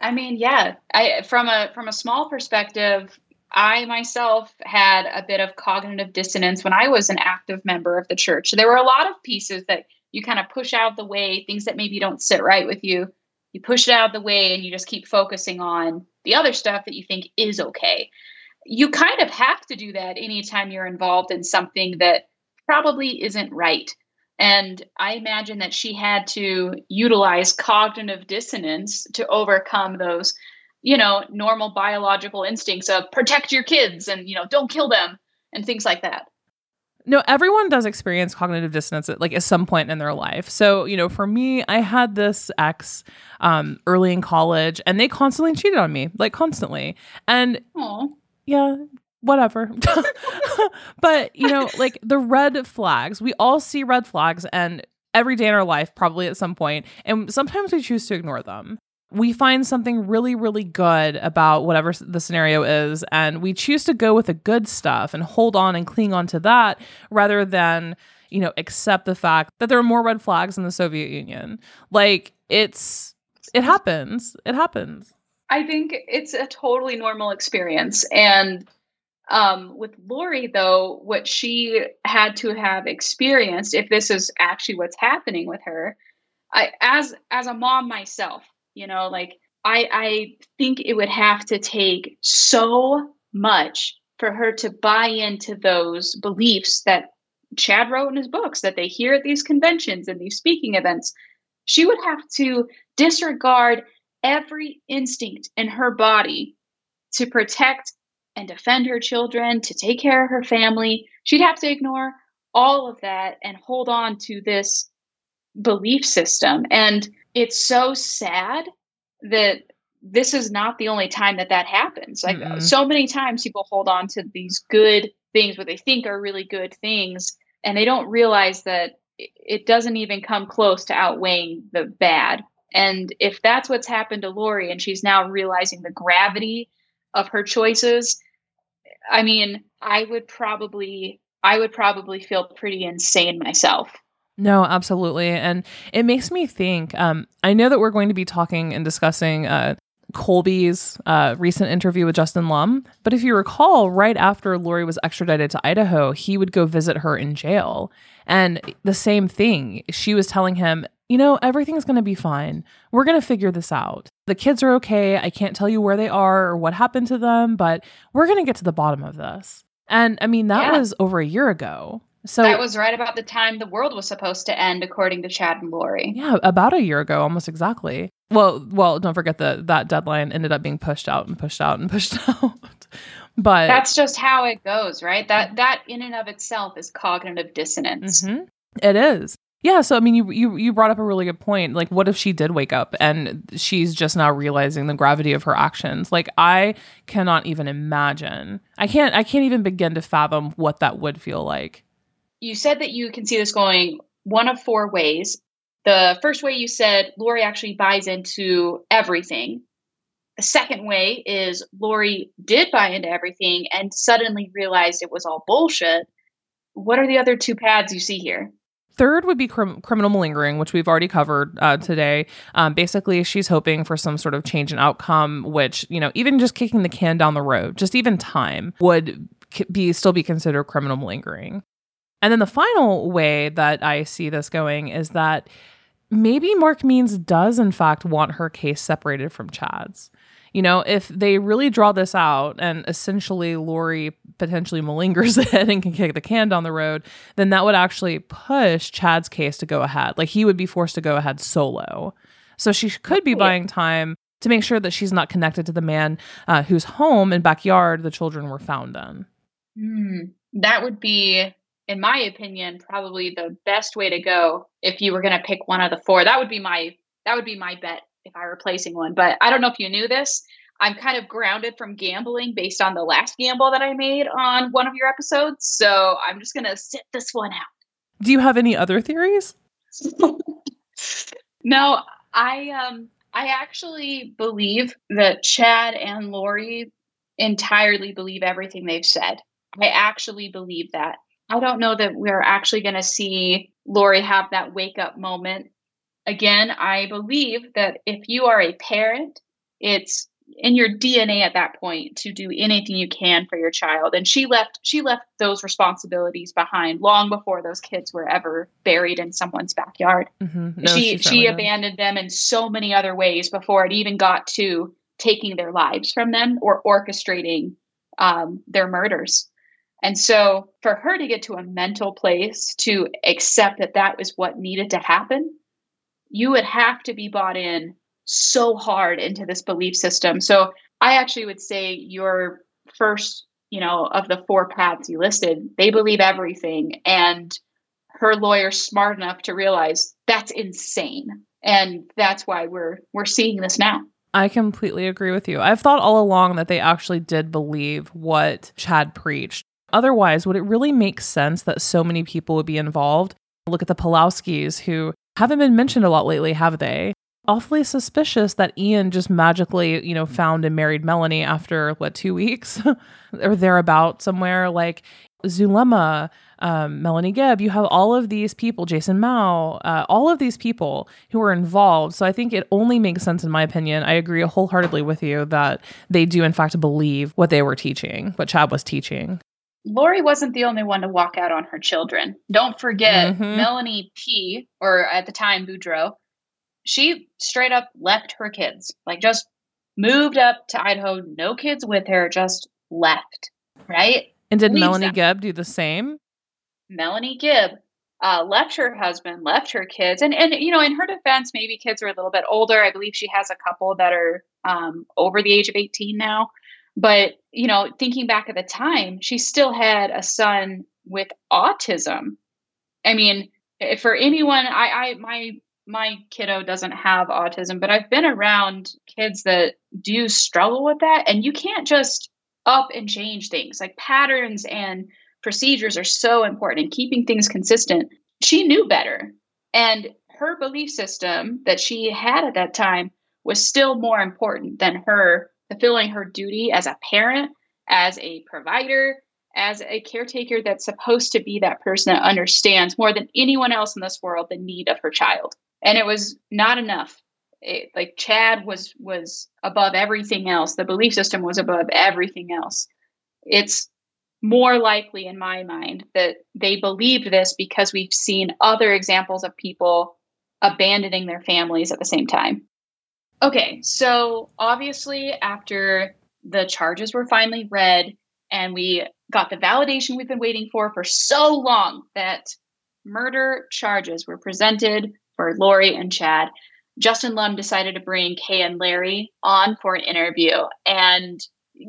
I mean, yeah, I from a from a small perspective, I myself had a bit of cognitive dissonance when I was an active member of the church. There were a lot of pieces that you kind of push out the way, things that maybe don't sit right with you you push it out of the way and you just keep focusing on the other stuff that you think is okay. You kind of have to do that anytime you're involved in something that probably isn't right. And I imagine that she had to utilize cognitive dissonance to overcome those, you know, normal biological instincts of protect your kids and, you know, don't kill them and things like that. No, everyone does experience cognitive dissonance at like at some point in their life. So, you know, for me, I had this ex um, early in college, and they constantly cheated on me, like constantly. And Aww. yeah, whatever. but you know, like the red flags, we all see red flags, and every day in our life, probably at some point, and sometimes we choose to ignore them we find something really, really good about whatever the scenario is, and we choose to go with the good stuff and hold on and cling on to that rather than, you know, accept the fact that there are more red flags in the Soviet Union. Like, it's, it happens. It happens. I think it's a totally normal experience. And um, with Lori, though, what she had to have experienced, if this is actually what's happening with her, I, as as a mom myself, you know like i i think it would have to take so much for her to buy into those beliefs that chad wrote in his books that they hear at these conventions and these speaking events. She would have to disregard every instinct in her body to protect and defend her children to take care of her family she'd have to ignore all of that and hold on to this belief system and it's so sad that this is not the only time that that happens. Like mm-hmm. so many times people hold on to these good things what they think are really good things and they don't realize that it doesn't even come close to outweighing the bad. And if that's what's happened to Lori and she's now realizing the gravity of her choices, I mean, I would probably I would probably feel pretty insane myself No, absolutely. And it makes me think um, I know that we're going to be talking and discussing uh, Colby's uh, recent interview with Justin Lum. But if you recall, right after Lori was extradited to Idaho, he would go visit her in jail. And the same thing, she was telling him, you know, everything's going to be fine. We're going to figure this out. The kids are okay. I can't tell you where they are or what happened to them, but we're going to get to the bottom of this. And I mean, that yeah. was over a year ago. So that was right about the time the world was supposed to end, according to Chad and Lori. Yeah, about a year ago, almost exactly. Well, well, don't forget that that deadline ended up being pushed out and pushed out and pushed out. but that's just how it goes, right? That that in and of itself is cognitive dissonance. Mm-hmm. It is. Yeah, so I mean, you you you brought up a really good point. Like, what if she did wake up and she's just now realizing the gravity of her actions? Like, I cannot even imagine. I can't. I can't even begin to fathom what that would feel like you said that you can see this going one of four ways. The first way you said Lori actually buys into everything. The second way is Lori did buy into everything and suddenly realized it was all bullshit. What are the other two paths you see here? Third would be crim- criminal malingering, which we've already covered uh, today. Um, basically, she's hoping for some sort of change in outcome, which you know, even just kicking the can down the road, just even time would be still be considered criminal malingering. And then the final way that I see this going is that maybe Mark Means does, in fact, want her case separated from Chad's. You know, if they really draw this out and essentially Lori potentially malingers it and can kick the can down the road, then that would actually push Chad's case to go ahead. Like he would be forced to go ahead solo. So she could be buying time to make sure that she's not connected to the man uh, whose home and backyard the children were found in. Mm, that would be in my opinion, probably the best way to go if you were going to pick one of the four. That would be my that would be my bet if I were placing one. But I don't know if you knew this. I'm kind of grounded from gambling based on the last gamble that I made on one of your episodes. So I'm just going to sit this one out. Do you have any other theories? no, I um I actually believe that Chad and Lori entirely believe everything they've said. I actually believe that. I don't know that we're actually going to see Lori have that wake up moment. Again, I believe that if you are a parent, it's in your DNA at that point to do anything you can for your child. And she left she left those responsibilities behind long before those kids were ever buried in someone's backyard. Mm-hmm. No, she she, abandoned them in so many other ways before it even got to taking their lives from them or orchestrating um, their murders. And so for her to get to a mental place to accept that that was what needed to happen, you would have to be bought in so hard into this belief system. So I actually would say your first, you know, of the four paths you listed, they believe everything. And her lawyer's smart enough to realize that's insane. And that's why we're we're seeing this now. I completely agree with you. I've thought all along that they actually did believe what Chad preached. Otherwise, would it really make sense that so many people would be involved? Look at the Pawlowskis, who haven't been mentioned a lot lately, have they? Awfully suspicious that Ian just magically, you know, found and married Melanie after what two weeks or thereabout somewhere. Like Zulema, um, Melanie Gibb, you have all of these people, Jason Mow, uh, all of these people who are involved. So I think it only makes sense, in my opinion. I agree wholeheartedly with you that they do, in fact, believe what they were teaching, what Chad was teaching. Lori wasn't the only one to walk out on her children. Don't forget mm-hmm. Melanie P, or at the time Boudreaux, she straight up left her kids. Like just moved up to Idaho, no kids with her, just left. Right? And did Leaves Melanie them. Gibb do the same? Melanie Gibb uh, left her husband, left her kids, and and you know, in her defense, maybe kids are a little bit older. I believe she has a couple that are um, over the age of eighteen now. But, you know, thinking back at the time, she still had a son with autism. I mean, eh, for anyone, I, I, my, my kiddo doesn't have autism, but I've been around kids that do struggle with that. And you can't just up and change things. Like patterns and procedures are so important and keeping things consistent. She knew better. And her belief system that she had at that time was still more important than her fulfilling her duty as a parent, as a provider, as a caretaker that's supposed to be that person that understands more than anyone else in this world the need of her child. And it was not enough. It, like Chad was was above everything else. The belief system was above everything else. It's more likely in my mind that they believed this because we've seen other examples of people abandoning their families at the same time. Okay, so obviously, after the charges were finally read and we got the validation we've been waiting for for so long that murder charges were presented for Lori and Chad, Justin Lum decided to bring Kay and Larry on for an interview and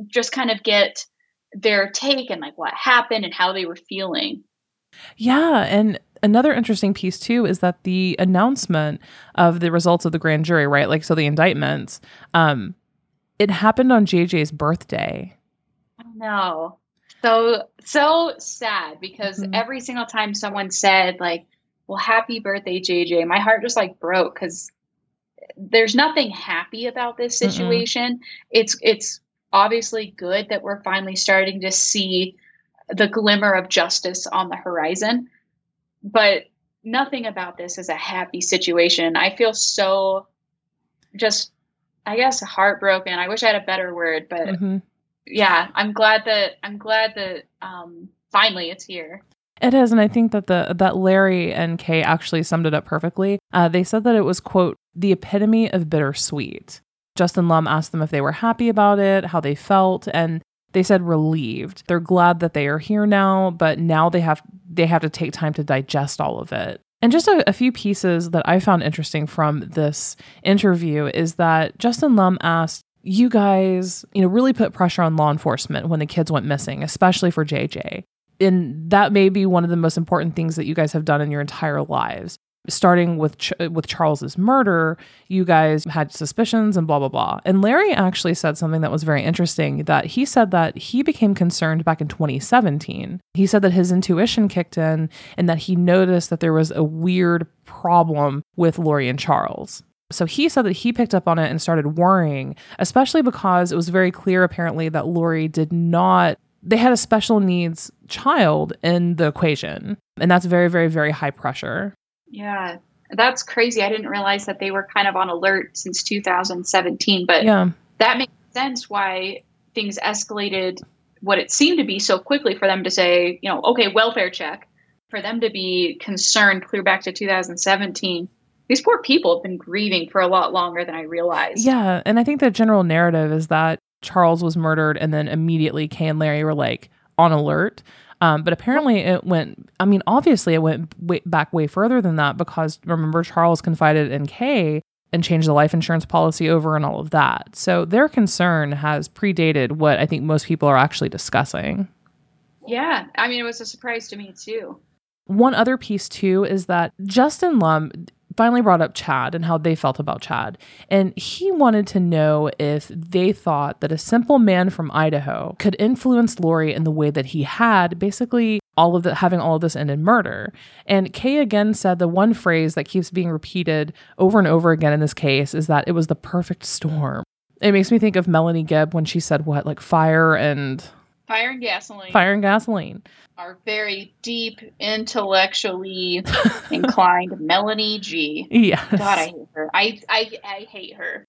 just kind of get their take and like what happened and how they were feeling. Yeah, and another interesting piece too is that the announcement of the results of the grand jury, right? Like so the indictments, um it happened on JJ's birthday. No. So so sad because mm-hmm. every single time someone said like, "Well, happy birthday, JJ," my heart just like broke cuz there's nothing happy about this situation. Mm-mm. It's it's obviously good that we're finally starting to see the glimmer of justice on the horizon. But nothing about this is a happy situation. I feel so just, I guess, heartbroken. I wish I had a better word, but mm-hmm. yeah, I'm glad that I'm glad that um, finally it's here. It is, and I think that the that Larry and Kay actually summed it up perfectly. Uh, they said that it was quote the epitome of bittersweet. Justin Lum asked them if they were happy about it, how they felt, and they said relieved. They're glad that they are here now, but now they have they have to take time to digest all of it. And just a, a, few pieces that I found interesting from this interview is that Justin Lum asked, You guys, you know, really put pressure on law enforcement when the kids went missing, especially for JJ. And that may be one of the most important things that you guys have done in your entire lives starting with Ch- with Charles's murder, you guys had suspicions and blah blah blah. And Larry actually said something that was very interesting that he said that he became concerned back in 2017. He said that his intuition kicked in and that he noticed that there was a weird problem with Lori and Charles. So he said that he picked up on it and started worrying, especially because it was very clear apparently that Lori did not they had a special needs child in the equation. And that's very, very, very high pressure. Yeah, that's crazy. I didn't realize that they were kind of on alert since 2017, but yeah. that makes sense why things escalated what it seemed to be so quickly for them to say, you know, okay, welfare check, for them to be concerned clear back to 2017. These poor people have been grieving for a lot longer than I realized. Yeah, and I think the general narrative is that Charles was murdered and then immediately Kay and Larry were like on alert. Um, but apparently it went, I mean, obviously it went way, back way further than that because remember, Charles confided in Kay and changed the life insurance policy over and all of that. So their concern has predated what I think most people are actually discussing. Yeah. I mean, it was a surprise to me too. One other piece too is that Justin Lum finally brought up Chad and how they felt about Chad. And he wanted to know if they thought that a simple man from Idaho could influence Lori in the way that he had, basically all of the having all of this end in murder. And Kay again said the one phrase that keeps being repeated over and over again in this case is that it was the perfect storm. It makes me think of Melanie Gibb when she said what, like fire and Fire and gasoline. Fire and gasoline. Our very deep, intellectually inclined Melanie G. Yeah. God, I hate her. I, I I hate her.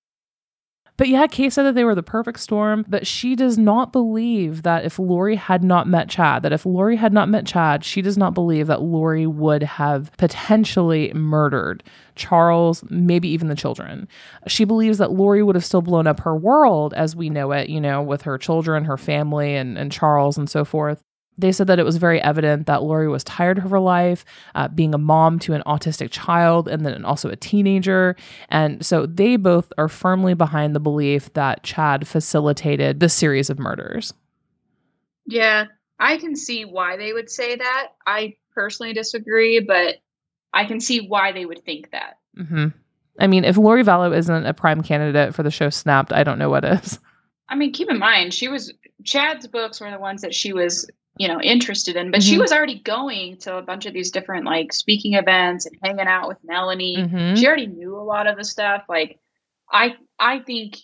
But yeah, Kay said that they were the perfect storm, but she does not believe that if Lori had not met Chad, that if Lori had not met Chad, she does not believe that Lori would have potentially murdered Charles, maybe even the children. She believes that Lori would have still blown up her world as we know it, you know, with her children, her family, and, and Charles and so forth. They said that it was very evident that Lori was tired of her life, uh, being a mom to an autistic child and then also a teenager. And so they both are firmly behind the belief that Chad facilitated the series of murders. Yeah, I can see why they would say that. I personally disagree, but I can see why they would think that. Mm-hmm. I mean, if Lori Vallow isn't a prime candidate for the show Snapped, I don't know what is. I mean, keep in mind, she was Chad's books were the ones that she was you know interested in but mm-hmm. she was already going to a bunch of these different like speaking events and hanging out with melanie mm-hmm. she already knew a lot of the stuff like i i think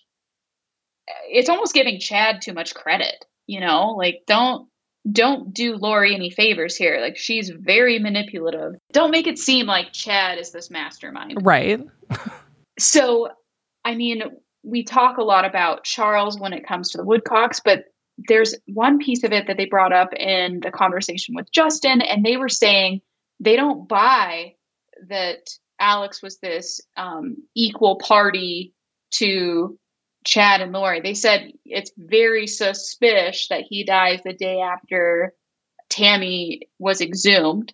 it's almost giving chad too much credit you know like don't don't do Lori any favors here. Like she's very manipulative. Don't make it seem like Chad is this mastermind. Right. so, I mean, we talk a lot about Charles when it comes to the Woodcocks, but there's one piece of it that they brought up in the conversation with Justin, and they were saying they don't buy that Alex was this um, equal party to Chad and Lori. They said it's very suspicious that he dies the day after Tammy was exhumed.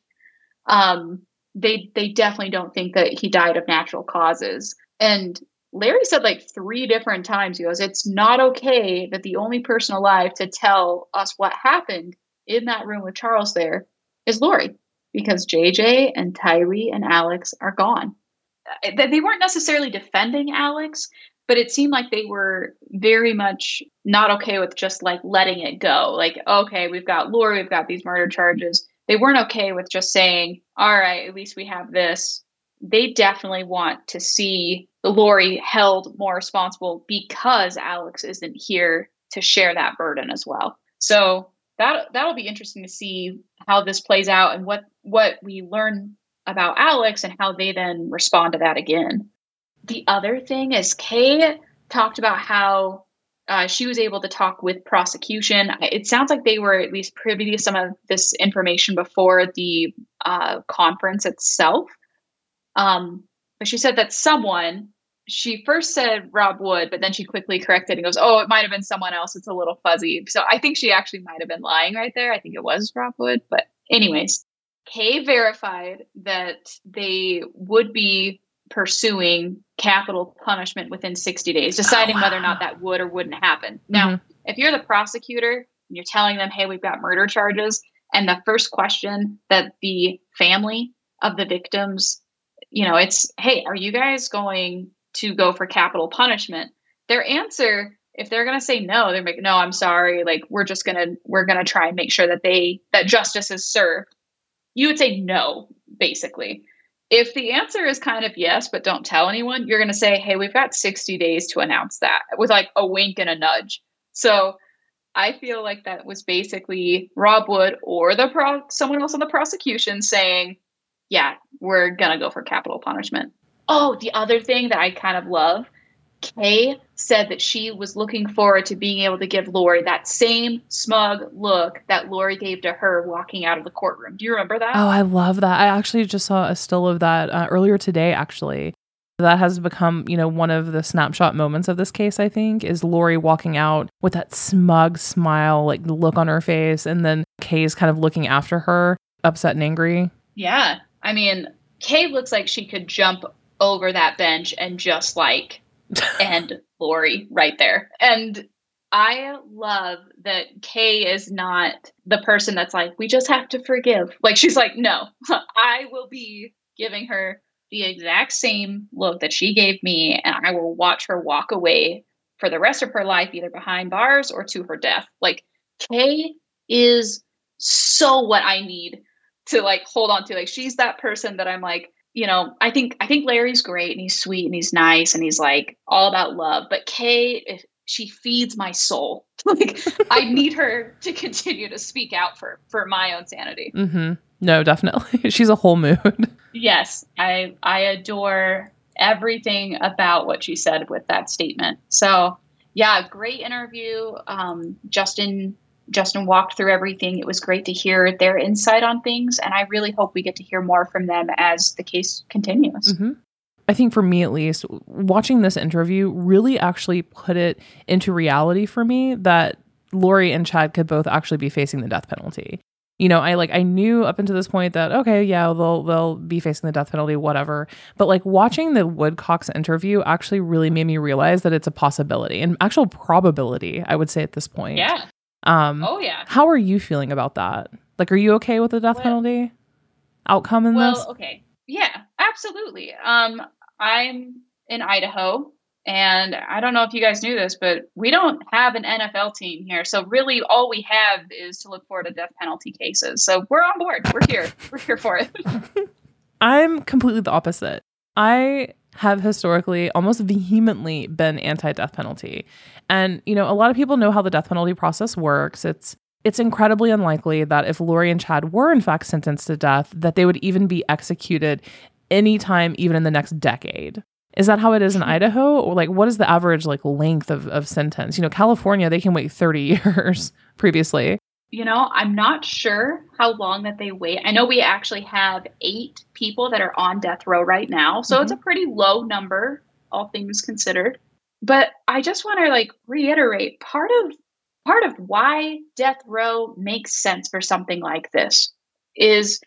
Um, they they definitely don't think that he died of natural causes. And Larry said like three different times, he goes, It's not okay that the only person alive to tell us what happened in that room with Charles there is Lori because JJ and Tylee and Alex are gone. Uh, they weren't necessarily defending Alex, but it seemed like they were very much not okay with just like letting it go. Like, okay, we've got Lori, we've got these murder charges. They weren't okay with just saying, all right, at least we have this. They definitely want to see Lori held more responsible because Alex isn't here to share that burden as well. So that that'll be interesting to see how this plays out and what what we learn about Alex and how they then respond to that again. The other thing is Kay talked about how uh, she was able to talk with prosecution. It sounds like they were at least privy to some of this information before the uh, conference itself. Um, but she said that someone she first said Rob Wood, but then she quickly corrected and goes, "Oh, it might have been someone else. It's a little fuzzy." So I think she actually might have been lying right there. I think it was Rob Wood, but anyways, Kay verified that they would be pursuing capital punishment within 60 days, deciding oh, wow. whether or not that would or wouldn't happen. Now, mm-hmm. if you're the prosecutor and you're telling them, "Hey, we've got murder charges," and the first question that the family of the victims you know, it's, hey, are you guys going to go for capital punishment their answer if they're going to say no they're like no i'm sorry like we're just going to we're going to try and make sure that they that justice is served you would say no basically. If the answer is kind of yes but don't tell anyone you're going to say hey we've got 60 days to announce that with like a wink and a nudge. So i feel like that was basically rob wood or the pro someone else on the prosecution saying yeah we're going to go for capital punishment Oh, the other thing that I kind of love, Kay said that she was looking forward to being able to give Lori that same smug look that Lori gave to her walking out of the courtroom. Do you remember that? Oh, I love that. I actually just saw a still of that uh, earlier today, actually. That has become, you know, one of the snapshot moments of this case, I think, is Lori walking out with that smug smile, like look on her face, and then Kay's kind of looking after her, upset and angry. Yeah. I mean, Kay looks like she could jump over that bench and just like end Lori right there. And I love that Kay is not the person that's like, we just have to forgive. Like she's like, no, I will be giving her the exact same look that she gave me, and I will watch her walk away for the rest of her life, either behind bars or to her death. Like Kay is so what I need to like hold on to. Like she's that person that I'm like, you know, I think I think Larry's great and he's sweet and he's nice and he's like all about love. But Kay, if she feeds my soul. like I need her to continue to speak out for for my own sanity. Mm-hmm. No, definitely, she's a whole mood. yes, I I adore everything about what she said with that statement. So yeah, great interview. Um, Justin Justin walked through everything. It was great to hear their insight on things, and I really hope we get to hear more from them as the case continues. Mm-hmm. I think for me at least, watching this interview really actually put it into reality for me that Lori and Chad could both actually be facing the death penalty. You know, I like I knew up until this point that okay, yeah, they'll they'll be facing the death penalty, whatever. But like watching the Woodcocks interview actually really made me realize that it's a possibility and actual probability, I would say at this point. Yeah. Um, oh yeah. How are you feeling about that? Like, are you okay with the death well, penalty outcome in well, this? Well, okay, yeah, absolutely. Um, I'm in Idaho, and I don't know if you guys knew this, but we don't have an NFL team here. So really, all we have is to look forward to death penalty cases. So we're on board. We're here. we're here for it. I'm completely the opposite. I have historically almost vehemently been anti death penalty. And, you know, a lot of people know how the death penalty process works. It's it's incredibly unlikely that if Lori and Chad were in fact sentenced to death, that they would even be executed anytime, even in the next decade. Is that how it is in Idaho? Or like what is the average like length of, of sentence? You know, California, they can wait 30 years previously. You know, I'm not sure how long that they wait. I know we actually have eight people that are on death row right now. So mm-hmm. it's a pretty low number, all things considered. But I just want to like reiterate part of part of why death row makes sense for something like this is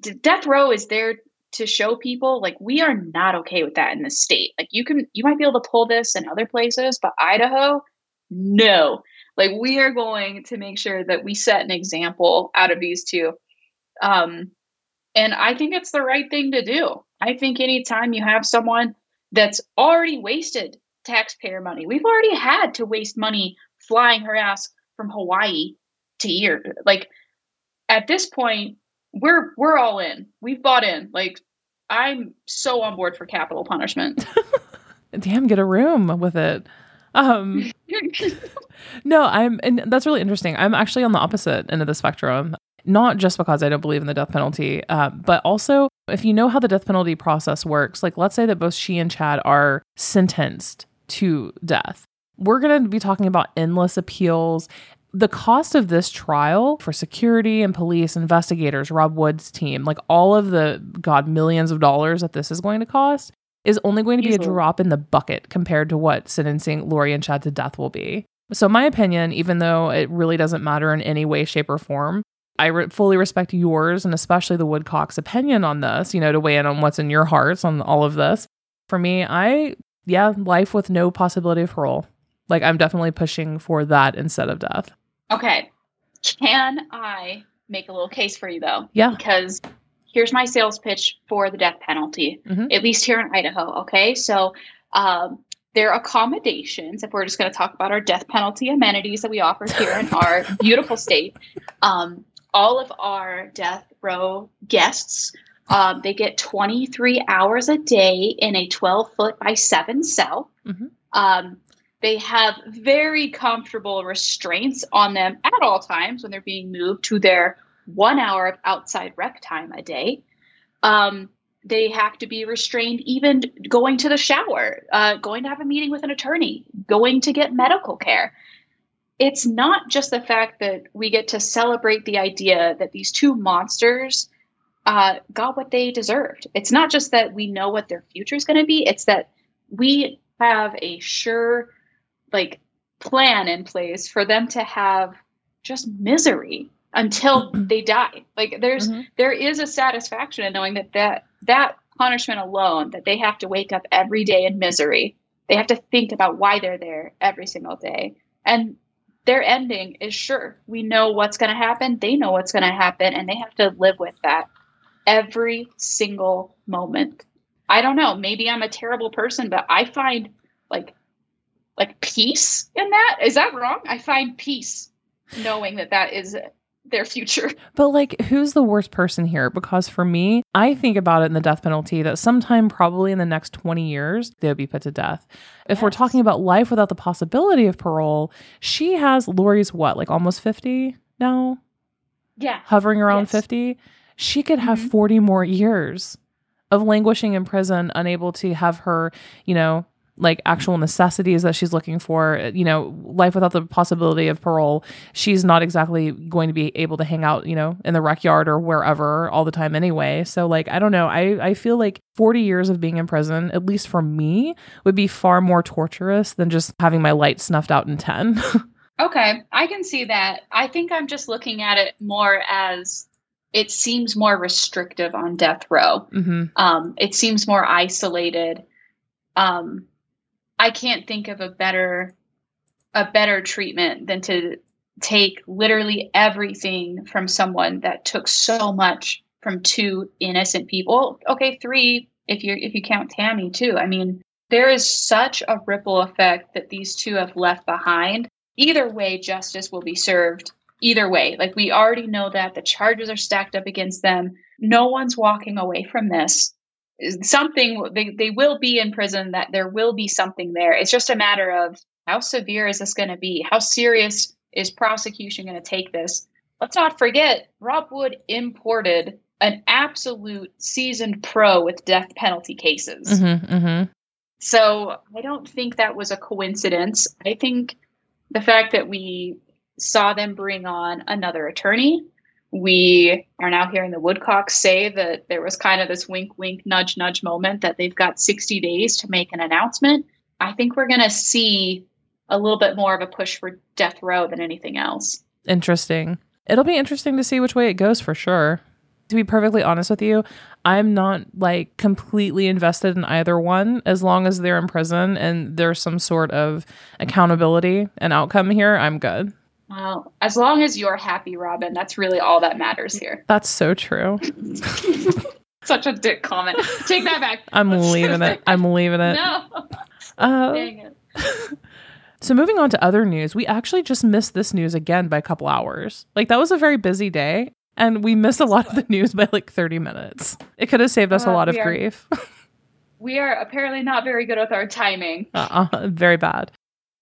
death row is there to show people like we are not okay with that in the state. Like you can you might be able to pull this in other places, but Idaho, no. Like we are going to make sure that we set an example out of these two. Um and I think it's the right thing to do. I think anytime you have someone that's already wasted taxpayer money, we've already had to waste money flying her ass from Hawaii to here. Like at this point, we're we're all in. We've bought in. Like I'm so on board for capital punishment. Damn, get a room with it. Um No, I'm and that's really interesting. I'm actually on the opposite end of the spectrum. Not just because I don't believe in the death penalty, uh, but also if you know how the death penalty process works, like let's say that both she and Chad are sentenced to death. We're going to be talking about endless appeals the cost of this trial for security and police investigators, Rob Wood's team, like all of the god millions of dollars that this is going to cost, is only going to be Easily. a drop in the bucket compared to what sentencing Lori and Chad to death will be. So, my opinion, even though it really doesn't matter in any way, shape, or form, I re- fully respect yours and especially the Woodcocks' opinion on this, you know, to weigh in on what's in your hearts on all of this. For me, I, yeah, life with no possibility of parole. Like, I'm definitely pushing for that instead of death. Okay. Can I make a little case for you though? Yeah. Because here's my sales pitch for the death penalty, mm-hmm. at least here in Idaho. Okay. So, um, their accommodations, if we're just going to talk about our death penalty amenities that we offer here in our beautiful state, um, all of our death row guests, um, they get 23 hours a day in a 12 foot by 7 cell. Mm-hmm. Um, they have very comfortable restraints on them at all times when they're being moved to their one hour of outside rec time a day. Um, they have to be restrained even going to the shower, uh, going to have a meeting with an attorney, going to get medical care. It's not just the fact that we get to celebrate the idea that these two monsters uh, got what they deserved. It's not just that we know what their future is going to be, it's that we have a sure like plan in place for them to have just misery until mm-hmm. they die like there's mm-hmm. there is a satisfaction in knowing that that that punishment alone that they have to wake up every day in misery they have to think about why they're there every single day and their ending is sure we know what's going to happen they know what's going to happen and they have to live with that every single moment i don't know maybe i'm a terrible person but i find like like peace in that. Is that wrong? I find peace knowing that that is their future. But like, who's the worst person here? Because for me, I think about it in the death penalty that sometime probably in the next 20 years, they'll be put to death. If yes. we're talking about life without the possibility of parole, she has Lori's what, like almost 50 now? Yeah. Hovering around yes. 50. She could have mm-hmm. 40 more years of languishing in prison, unable to have her, you know, like actual necessities that she's looking for, you know, life without the possibility of parole, she's not exactly going to be able to hang out, you know, in the rec yard or wherever all the time anyway. So like I don't know, I I feel like 40 years of being in prison, at least for me, would be far more torturous than just having my light snuffed out in 10. okay, I can see that. I think I'm just looking at it more as it seems more restrictive on death row. Mm-hmm. Um, it seems more isolated. Um, I can't think of a better a better treatment than to take literally everything from someone that took so much from two innocent people. Okay, three if you if you count Tammy too. I mean, there is such a ripple effect that these two have left behind. Either way, justice will be served. Either way, like we already know that the charges are stacked up against them. No one's walking away from this something they, they will be in prison that there will be something there it's just a matter of how severe is this going to be how serious is prosecution going to take this? Let's not forget, Rob Wood imported an absolute seasoned pro with death penalty cases. Mm-hmm, mm-hmm. So I don't think that was a coincidence. I think the fact that we saw them bring on another attorney, we are now hearing the Woodcocks say that there was kind of this wink, wink, nudge, nudge moment that they've got 60 days to make an announcement. I think we're going to see a little bit more of a push for death row than anything else. Interesting. It'll be interesting to see which way it goes for sure. To be perfectly honest with you, I'm not like completely invested in either one as long as they're in prison and there's some sort of accountability and outcome here, I'm good. Well, as long as you're happy, Robin, that's really all that matters here. That's so true. Such a dick comment. Take that back. I'm leaving it. I'm leaving it. No. Uh, Dang it. So moving on to other news, we actually just missed this news again by a couple hours. Like that was a very busy day and we missed a lot of the news by like 30 minutes. It could have saved us uh, a lot of are, grief. we are apparently not very good with our timing. Uh-uh, very bad.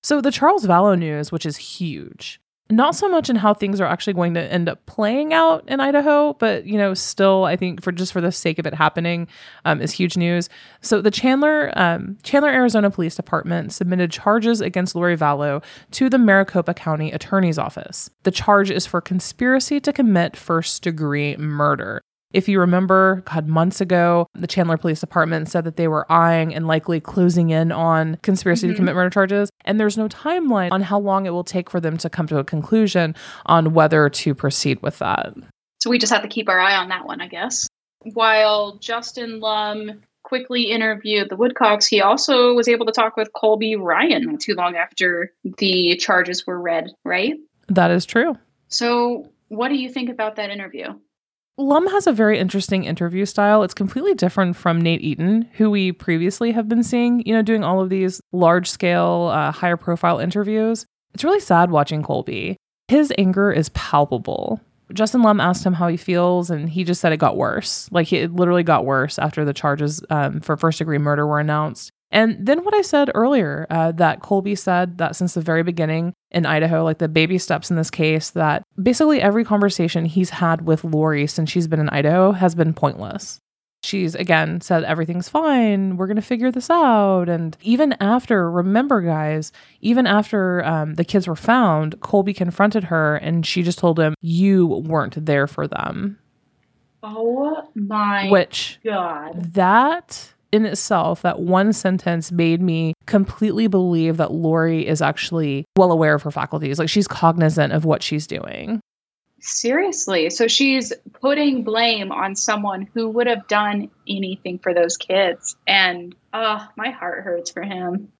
So the Charles Vallow news, which is huge, not so much in how things are actually going to end up playing out in Idaho, but you know, still, I think for just for the sake of it happening, um, is huge news. So the Chandler um, Chandler, Arizona Police Department submitted charges against Lori Vallow to the Maricopa County Attorney's Office. The charge is for conspiracy to commit first degree murder. If you remember, God, months ago, the Chandler Police Department said that they were eyeing and likely closing in on conspiracy mm-hmm. to commit murder charges. And there's no timeline on how long it will take for them to come to a conclusion on whether to proceed with that. So we just have to keep our eye on that one, I guess. While Justin Lum quickly interviewed the Woodcocks, he also was able to talk with Colby Ryan not too long after the charges were read, right? That is true. So, what do you think about that interview? Lum has a very interesting interview style. It's completely different from Nate Eaton, who we previously have been seeing, you know, doing all of these large scale, uh, higher profile interviews. It's really sad watching Colby. His anger is palpable. Justin Lum asked him how he feels, and he just said it got worse. Like it literally got worse after the charges um, for first degree murder were announced. And then what I said earlier uh, that Colby said that since the very beginning in Idaho, like the baby steps in this case, that basically every conversation he's had with Lori since she's been in Idaho has been pointless. She's again said everything's fine. We're gonna figure this out. And even after, remember, guys, even after um, the kids were found, Colby confronted her and she just told him, "You weren't there for them." Oh my Which god! That in itself, that one sentence made me completely believe that Lori is actually well aware of her faculties. Like she's cognizant of what she's doing. Seriously. So she's putting blame on someone who would have done anything for those kids. And oh, my heart hurts for him.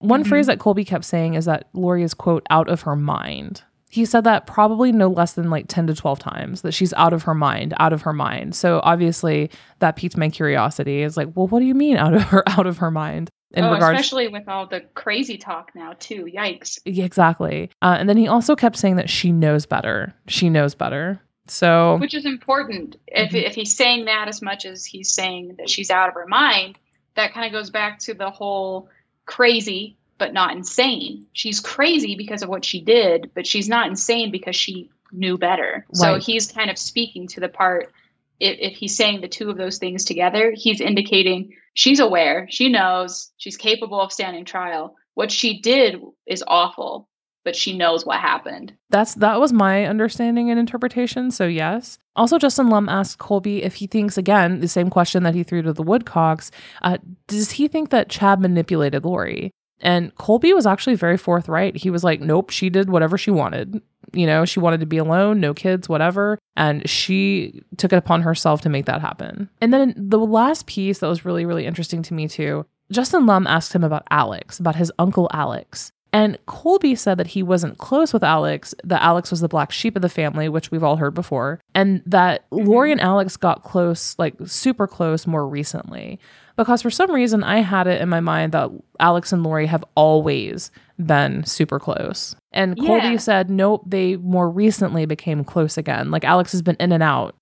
One mm-hmm. phrase that Colby kept saying is that Lori is, quote, out of her mind he said that probably no less than like 10 to 12 times that she's out of her mind out of her mind. So obviously that piqued my curiosity. Is like well what do you mean out of her out of her mind in oh, regards especially with all the crazy talk now too. Yikes. Exactly. Uh, and then he also kept saying that she knows better. She knows better. So which is important. If, mm-hmm. if he's saying that as much as he's saying that she's out of her mind that kind of goes back to the whole crazy but not insane. She's crazy because of what she did, but she's not insane because she knew better. Right. So he's kind of speaking to the part. If, if he's saying the two of those things together, he's indicating she's aware, she knows, she's capable of standing trial. What she did is awful, but she knows what happened. That's that was my understanding and interpretation. So yes. Also, Justin Lum asked Colby if he thinks again the same question that he threw to the Woodcocks. Uh, does he think that Chad manipulated Lori? And Colby was actually very forthright. He was like, nope, she did whatever she wanted. You know, she wanted to be alone, no kids, whatever. And she took it upon herself to make that happen. And then the last piece that was really, really interesting to me too Justin Lum asked him about Alex, about his uncle Alex. And Colby said that he wasn't close with Alex, that Alex was the black sheep of the family, which we've all heard before, and that mm-hmm. Lori and Alex got close, like super close, more recently because for some reason I had it in my mind that Alex and Lori have always been super close. And yeah. Colby said, nope, they more recently became close again. Like Alex has been in and out.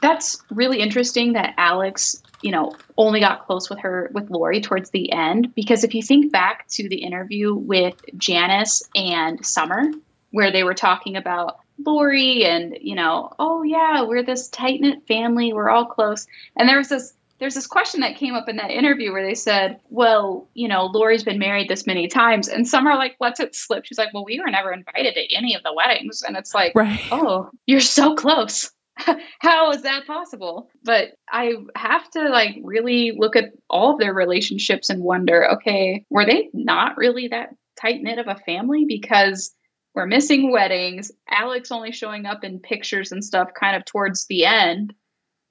That's really interesting that Alex, you know, only got close with her with Lori towards the end. Because if you think back to the interview with Janis and Summer, where they were talking about Lori and, you know, oh yeah, we're this tight knit family, we're all close. And there was this there's this question that came up in that interview where they said, Well, you know, Lori's been married this many times. And some are like, Let's it slip. She's like, Well, we were never invited to any of the weddings. And it's like, Right. Oh, you're so close. How is that possible? But I have to like really look at all of their relationships and wonder, okay, were they not really that tight knit of a family? Because we're missing weddings, Alex only showing up in pictures and stuff kind of towards the end.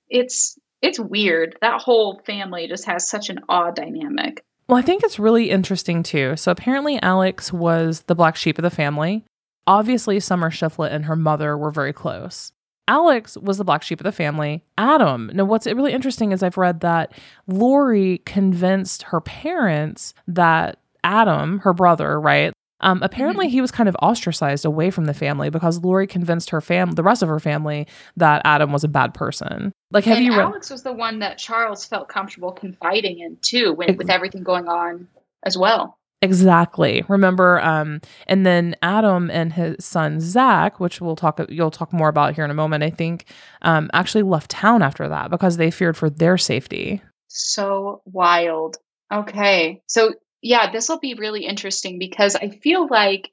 It's it's weird. That whole family just has such an odd dynamic. Well, I think it's really interesting too. So apparently, Alex was the black sheep of the family. Obviously, Summer Shiflet and her mother were very close. Alex was the black sheep of the family. Adam. Now, what's really interesting is I've read that Lori convinced her parents that Adam, her brother, right? Um, apparently, Mm-hmm. he was kind of ostracized away from the family because Lori convinced her fam, the rest of her family, that Adam was a bad person. Like, have and you read? Alex was the one that Charles felt comfortable confiding in too, when, Ex- with everything going on as well. Exactly. Remember, um, and then Adam and his son Zach, which we'll talk, you'll talk more about here in a moment. I think, um, actually left town after that because they feared for their safety. So wild. Okay. So, yeah, this will be really interesting because I feel like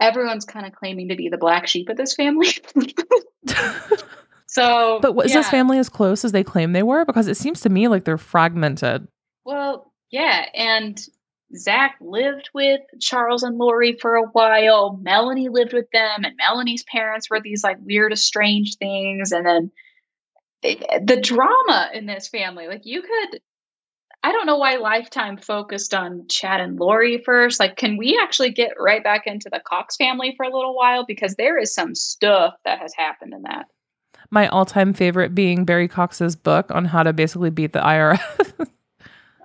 everyone's kind of claiming to be the black sheep of this family. so, but was yeah. this family as close as they claim they were? Because it seems to me like they're fragmented. Well, yeah, and Zach lived with Charles and Lori for a while. Melanie lived with them, and Melanie's parents were these like weird, estranged things. And then the, the drama in this family, like you could, I don't know why Lifetime focused on Chad and Lori first. Like, can we actually get right back into the Cox family for a little while? Because there is some stuff that has happened in that. My all-time favorite being Barry Cox's book on how to basically beat the IRS.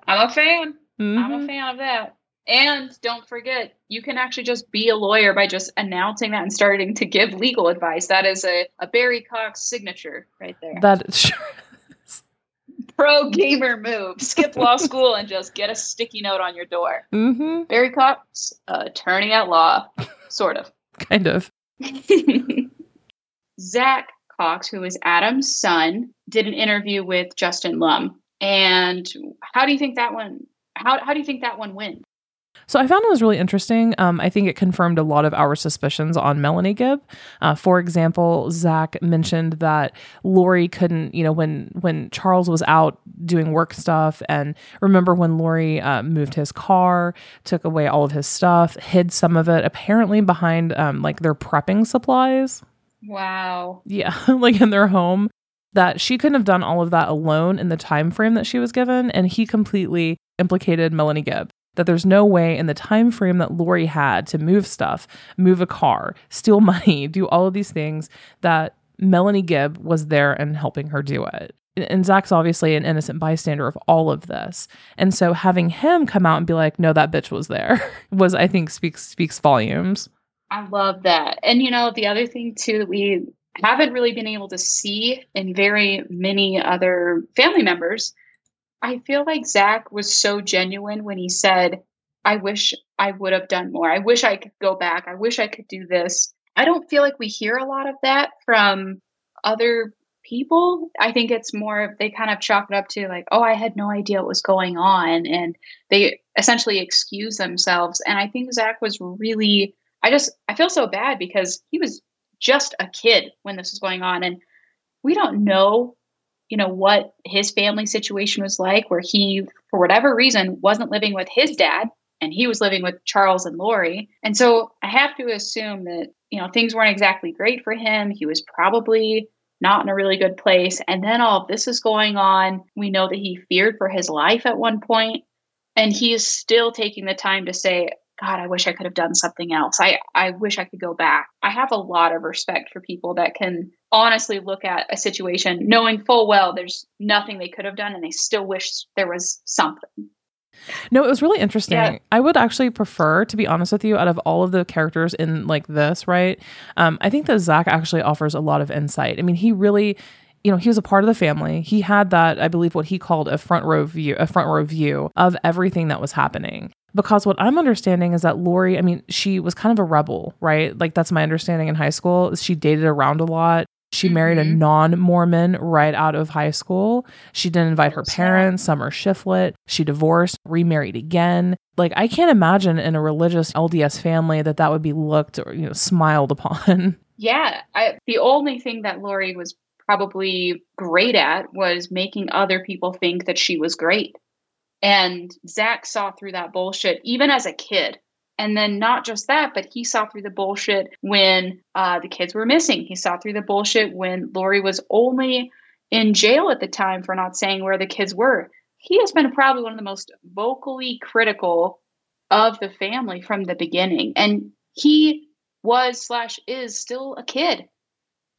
I'm a fan. I'm Mhm. a fan of that. And don't forget, you can actually just be a lawyer by just announcing that and starting to give legal advice. That is a, a Barry Cox signature right there. That sure. Pro gamer move. Skip law school and just get a sticky note on your door. hmm Barry Cox, uh, attorney at law, sort of. Kind of. Zach Cox, who is Adam's son, did an interview with Justin Lum. And how do you think that one? How, how do you think that one went? So I found it was really interesting. Um, I think it confirmed a lot of our suspicions on Melanie Gibb. Uh, for example, Zach mentioned that Lori couldn't, you know, when when Charles was out doing work stuff, and remember when Lori uh, moved his car, took away all of his stuff, hid some of it, apparently behind um, like their prepping supplies. Wow. Yeah, like in their home. That she couldn't have done all of that alone in the time frame that she was given, and he completely implicated Melanie Gibb that there's no way in the time frame that Lori had to move stuff, move a car, steal money, do all of these things that Melanie Gibb was there and helping her do it. And Zach's obviously an innocent bystander of all of this. And so having him come out and be like, no, that bitch was there was, I think, speaks speaks volumes. I love that. And you know, the other thing too that we haven't really been able to see in very many other family members, I feel like Zach was so genuine when he said, I wish I would have done more. I wish I could go back. I wish I could do this. I don't feel like we hear a lot of that from other people. I think it's more they kind of chalk it up to like, oh, I had no idea what was going on. And they essentially excuse themselves. And I think Zach was really I just I feel so bad because he was just a kid when this was going on and we don't know you know what his family situation was like where he for whatever reason wasn't living with his dad and he was living with Charles and Lori and so I have to assume that you know things weren't exactly great for him he was probably not in a really good place and then all of this is going on we know that he feared for his life at one point and he is still taking the time to say God, I wish I could have done something else. I, I wish I could go back. I have a lot of respect for people that can honestly look at a situation knowing full well there's nothing they could have done and they still wish there was something. No, it was really interesting. Yeah. I would actually prefer, to be honest with you, out of all of the characters in like this, right? Um, I think that Zach actually offers a lot of insight. I mean, he really, you know, he was a part of the family. He had that, I believe, what he called a front row view, a front row view of everything that was happening. Because what I'm understanding is that Lori, I mean, she was kind of a rebel, right? Like that's my understanding in high school. She dated around a lot. She married a Mhm. non Mormon right out of high school. She didn't invite her parents. Summer Shiflet. She divorced, remarried again. Like, I can't imagine in a religious LDS family that that would be looked or, you know, smiled upon. Yeah, I, the only thing that Lori was probably great at was making other people think that she was great. And Zach saw through that bullshit even as a kid. And then not just that, but he saw through the bullshit when uh, the kids were missing. He saw through the bullshit when Lori was only in jail at the time for not saying where the kids were. He has been probably one of the most vocally critical of the family from the beginning. And he was slash is still a kid.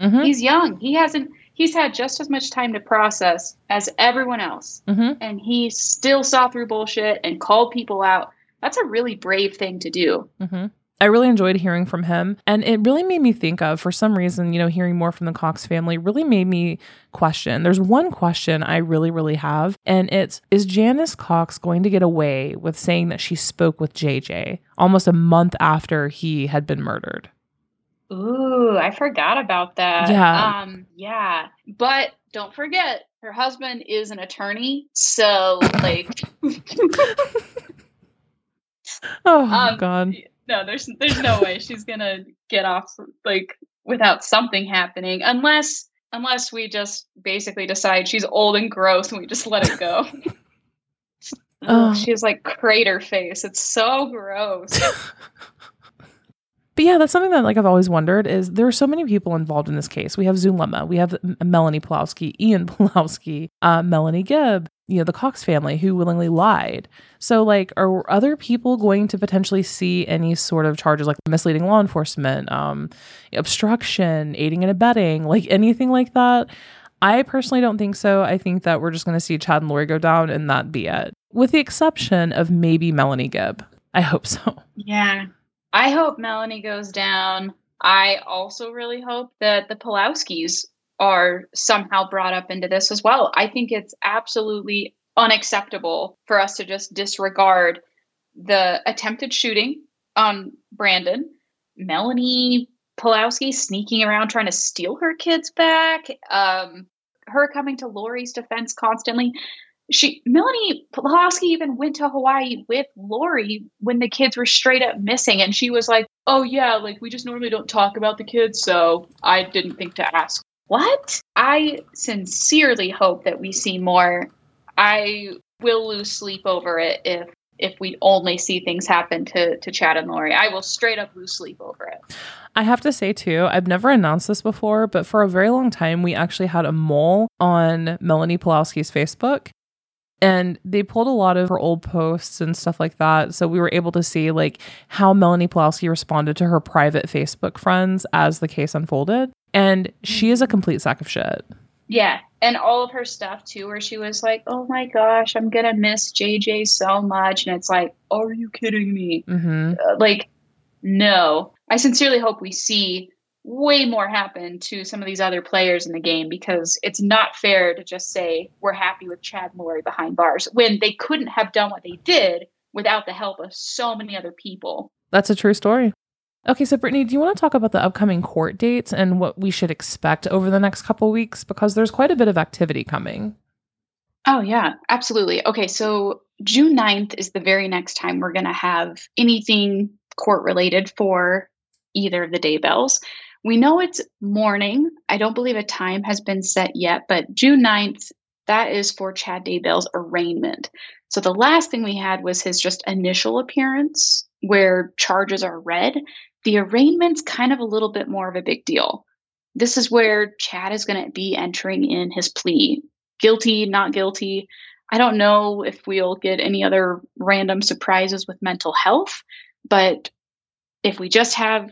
Mhm. He's young. He hasn't he's had just as much time to process as everyone else. Mhm. And he still saw through bullshit and called people out. That's a really brave thing to do. hmm I really enjoyed hearing from him. And it really made me think of, for some reason, you know, hearing more from the Cox family really made me question. There's one question I really, really have, and it's Is Janis Cox going to get away with saying that she spoke with JJ almost a month after he had been murdered? Ooh, I forgot about that. Yeah. Um, yeah. But don't forget, her husband is an attorney. So like Oh, Um, God. no, there's there's no way she's gonna get off like without something happening unless unless we just basically decide she's old and gross and we just let it go. Oh. She has like crater face. It's so gross. But yeah, that's something that like I've always wondered is there are so many people involved in this case. We have Zulema, we have Melanie Pawlowski, Ian Pawlowski, uh, Melanie Gibb, you know, the Cox family who willingly lied. So like, are other people going to potentially see any sort of charges like misleading law enforcement, um, obstruction, aiding and abetting, like anything like that? I personally don't think so. I think that we're just going to see Chad and Lori go down and that be it, with the exception of maybe Melanie Gibb. I hope so. yeah. I hope Melanie goes down. I also really hope that the Pawlowskis are somehow brought up into this as well. I think it's absolutely unacceptable for us to just disregard the attempted shooting on Brandon, Melanie Pawlowski sneaking around trying to steal her kids back, um, her coming to Lori's defense constantly. She Melanie Pawlowski even went to Hawaii with Lori when the kids were straight up missing, and she was like, "Oh yeah, like we just normally don't talk about the kids, so I didn't think to ask." What? I sincerely hope that we see more. I will lose sleep over it if if we only see things happen to to Chad and Lori. I will straight up lose sleep over it. I have to say too, I've never announced this before, but for a very long time, we actually had a mole on Melanie Pawlowski's Facebook. And they pulled a lot of her old posts and stuff like that. So we were able to see like how Melanie Pawlowski responded to her private Facebook friends as the case unfolded. And she is a complete sack of shit. Yeah, and all of her stuff too, where she was like, "Oh my gosh, I'm gonna miss JJ so much," and it's like, "Are you kidding me?" hmm Uh, like, no. I sincerely hope we see way more happen to some of these other players in the game because it's not fair to just say we're happy with Chad Lori behind bars when they couldn't have done what they did without the help of so many other people. That's a true story. Okay, so Brittany, do you want to talk about the upcoming court dates and what we should expect over the next couple weeks? Because there's quite a bit of activity coming. Oh, yeah, absolutely. Okay, so June 9th is the very next time we're going to have anything court related for either of the Daybells. We know it's morning. I don't believe a time has been set yet, but June 9th, that is for Chad Daybell's arraignment. So the last thing we had was his just initial appearance where charges are read. The arraignment's kind of a little bit more of a big deal. This is where Chad is going to be entering in his plea guilty, not guilty. I don't know if we'll get any other random surprises with mental health, but if we just have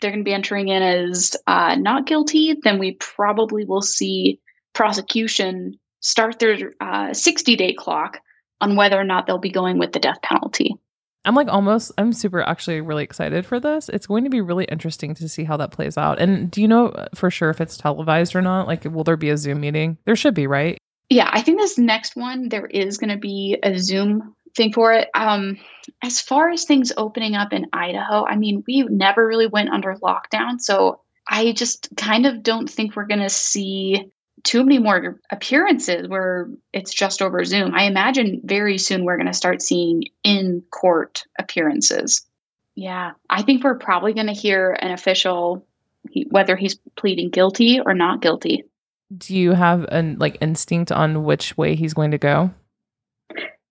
they're going to be entering in as uh, not guilty, then we probably will see prosecution start their 60 day clock on whether or not they'll be going with the death penalty. I'm like almost, I'm super actually really excited for this. It's going to be really interesting to see how that plays out. And do you know for sure if it's televised or not? Like, will there be a Zoom meeting? There should be, right? Yeah, I think this next one, there is going to be a Zoom thing for it. Um, as far as things opening up in Idaho, I mean, we never really went under lockdown. So I just kind of don't think we're going to see too many more appearances where it's just over Zoom. I imagine very soon we're going to start seeing in court appearances. Yeah, I think we're probably going to hear an official whether he's pleading guilty or not guilty. Do you have an like instinct on which way he's going to go?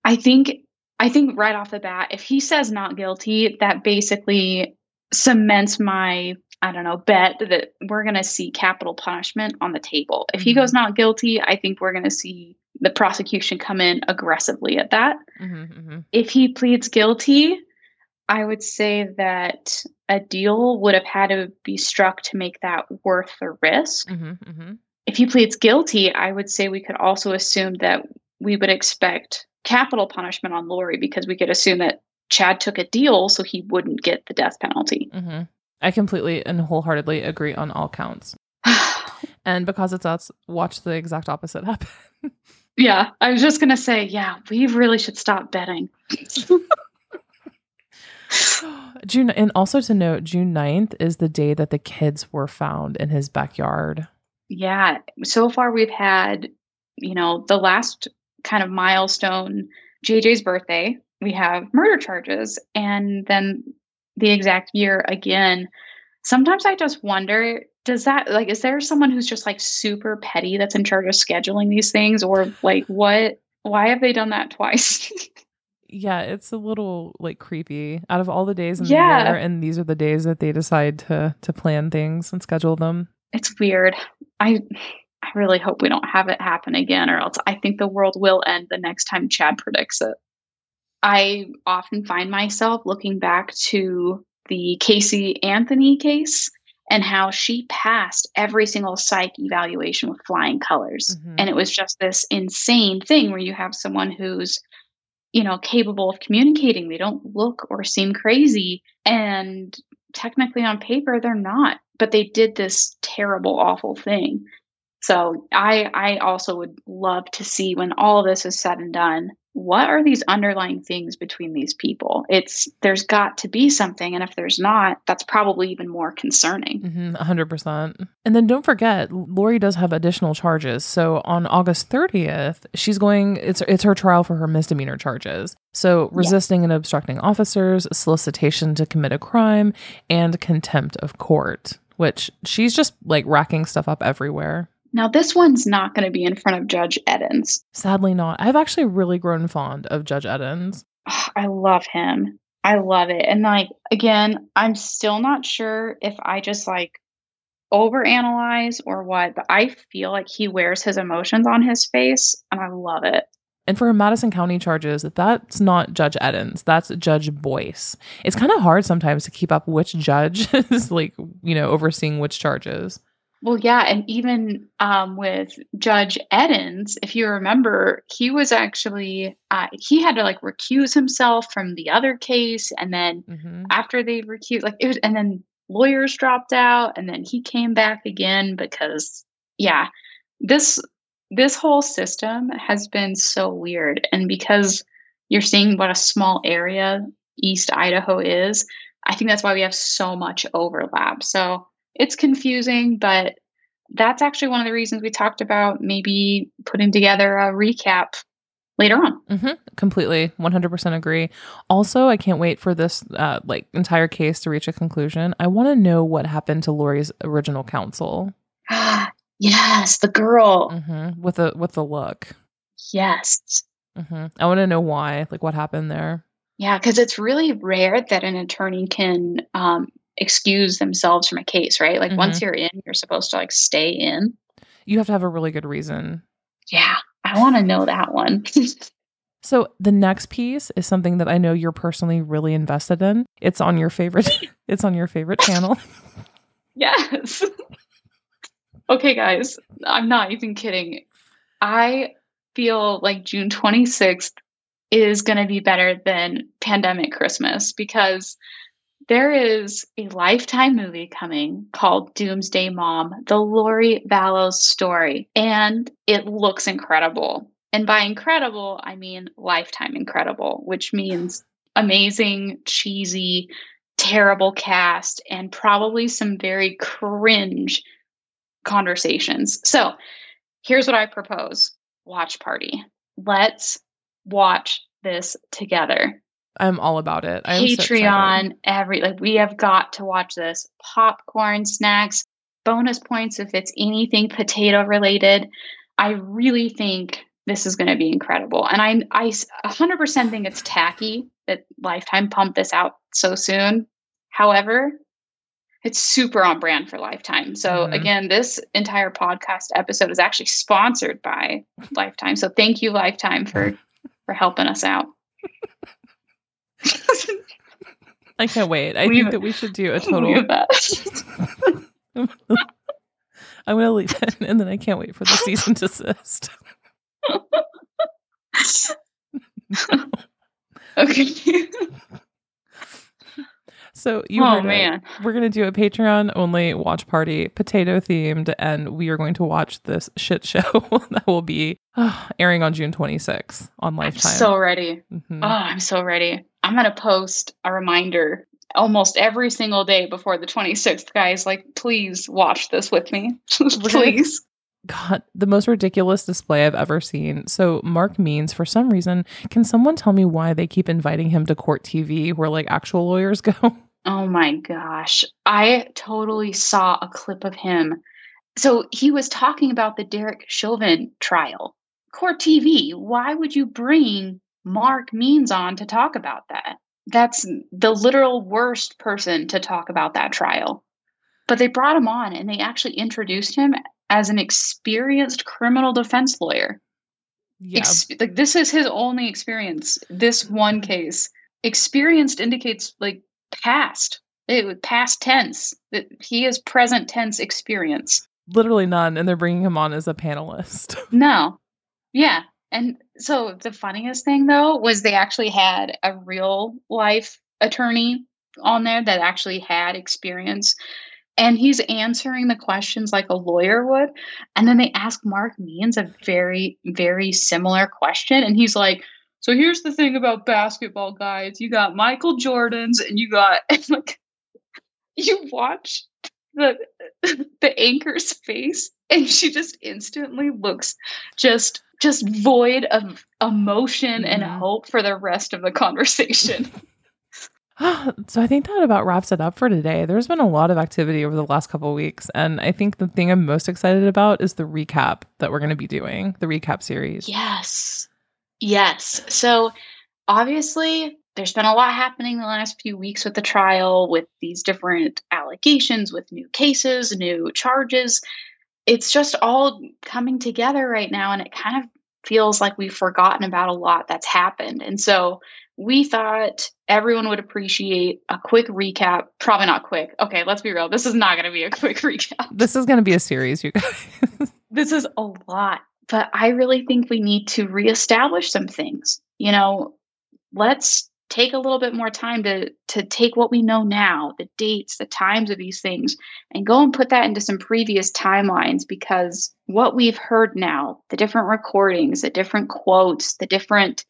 I think I think right off the bat, if he says not guilty, that basically cements my I don't know, bet that we're going to see capital punishment on the table. If mm-hmm. he goes not guilty, I think we're going to see the prosecution come in aggressively at that. Mm-hmm, mm-hmm. If he pleads guilty, I would say that a deal would have had to be struck to make that worth the risk. Mm-hmm, mm-hmm. If he pleads guilty, I would say we could also assume that we would expect capital punishment on Lori because we could assume that Chad took a deal so he wouldn't get the death penalty. Mm-hmm. I completely and wholeheartedly agree on all counts. and because it's us, watch the exact opposite happen. yeah, I was just to say, yeah, we really should stop betting. June and also to note, June 9th is the day that the kids were found in his backyard. Yeah. So far we've had, you know, the last kind of milestone, JJ's birthday, we have murder charges, and then the exact year again. Sometimes I just wonder does that like is there someone who's just like super petty that's in charge of scheduling these things? Or like what why have they done that twice? Yeah it's a little like creepy. Out of all the days in yeah. the year and these are the days that they decide to to plan things and schedule them. It's weird. I i really hope we don't have it happen again or else i think the world will end the next time chad predicts it I often find myself looking back to the Casey Anthony case and how she passed every single psych evaluation with flying colors. Mm-hmm. And it was just this insane thing where you have someone who's, you know, capable of communicating. They don't look or seem crazy. And technically on paper, they're not, but they did this terrible, awful thing. So I I also would love to see when all of this is said and done, what are these underlying things between these people? It's there's got to be something and if there's not that's probably even more concerning. Mm-hmm, 100% and then don't forget lori does have additional charges. So on august 30th she's going it's it's her trial for her misdemeanor charges. So resisting yeah. and obstructing officers solicitation to commit a crime and contempt of court which she's just like racking stuff up everywhere now, this one's not going to be in front of Judge Edens. Sadly, not. I've actually really grown fond of Judge Edens. Oh, I love him. I love it. And, like, again, I'm still not sure if I just like overanalyze or what, but I feel like he wears his emotions on his face, and I love it. And for Madison County charges, that's not Judge Edens, that's Judge Boyce. It's kind of hard sometimes to keep up which judge is like, you know, overseeing which charges. Well, yeah, and even um, with Judge Edens, if you remember, he was actually uh, he had to like recuse himself from the other case, and then mm-hmm. after they recused, like it was, and then lawyers dropped out, and then he came back again because, yeah, this this whole system has been so weird, and because you're seeing what a small area East Idaho is, I think that's why we have so much overlap. So it's confusing, but that's actually one of the reasons we talked about maybe putting together a recap later on. Mm-hmm. Completely, 100% agree. Also, I can't wait for this uh, like entire case to reach a conclusion. I want to know what happened to Lori's original counsel. yes, the girl mm-hmm. with the with the look. Yes. Mm-hmm. I want to know why, like what happened there. Yeah, because it's really rare that an attorney can um, excuse themselves from a case, right? Like mm-hmm. once you're in, you're supposed to like stay in. You have to have a really good reason. Yeah, I want to know that one. so the next piece is something that I know you're personally really invested in. It's on your favorite it's on your favorite channel. yes. okay, guys, I'm not even kidding. I feel like June 26th is going to be better than pandemic Christmas because there is a lifetime movie coming called Doomsday Mom, the Lori Vallow story, and it looks incredible. And by incredible, I mean lifetime incredible, which means amazing, cheesy, terrible cast, and probably some very cringe conversations. So here's what I propose watch party. Let's watch this together. I'm all about it. I'm Patreon, excited. every like we have got to watch this. Popcorn, snacks, bonus points if it's anything potato related. I really think this is going to be incredible. And I I 100% think it's tacky that Lifetime pumped this out so soon. However, it's super on brand for Lifetime. So Mhm. again, this entire podcast episode is actually sponsored by Lifetime. So thank you Lifetime for for helping us out. I can't wait. I Leave think it. that we should do a total. that. I'm going to leave it, and then I can't wait for the season to desist. okay. So you oh heard it. man. We're gonna do a Patreon only watch party, potato themed, and we are going to watch this shit show that will be uh, airing on June 26th on Lifetime. I'm so ready. Mhm. Oh, I'm so ready. I'm gonna post a reminder almost every single day before the 26th, guys. Like, please watch this with me. please. God, the most ridiculous display I've ever seen. So Mark Means, for some reason, can someone tell me why they keep inviting him to court TV where like actual lawyers go? Oh my gosh. I totally saw a clip of him. So he was talking about the Derek Chauvin trial. Court TV, why would you bring Mark Means on to talk about that? That's the literal worst person to talk about that trial. But they brought him on and they actually introduced him as an experienced criminal defense lawyer. yeah, Ex- like this is his only experience. This one case. Experienced indicates like past. It past tense. That he is present tense experience. literally none, and they're bringing him on as a panelist. No. Yeah. And so the funniest thing though was they actually had a real life attorney on there that actually had experience and he's answering the questions like a lawyer would and then they ask Mark Means a very very similar question and he's like so here's the thing about basketball guys. You got Michael Jordan's and you got and like you watch the the anchor's face and she just instantly looks just just void of emotion and Mhm. hope for the rest of the conversation. so I think that about wraps it up for today. There's been a lot of activity over the last couple of weeks, and I think the thing I'm most excited about is the recap that we're going to be doing, the recap series. yes. Yes. So obviously there's been a lot happening the last few weeks with the trial with these different allegations with new cases, new charges. It's just all coming together right now and it kind of feels like we've forgotten about a lot that's happened. And so we thought everyone would appreciate a quick recap. Probably not quick. Okay, let's be real. This is not going to be a quick recap. This is going to be a series, you guys. This is a lot, but I really think we need to reestablish some things. You know, let's take a little bit more time to to take what we know now, the dates, the times of these things, and go and put that into some previous timelines because what we've heard now, the different recordings, the different quotes, the different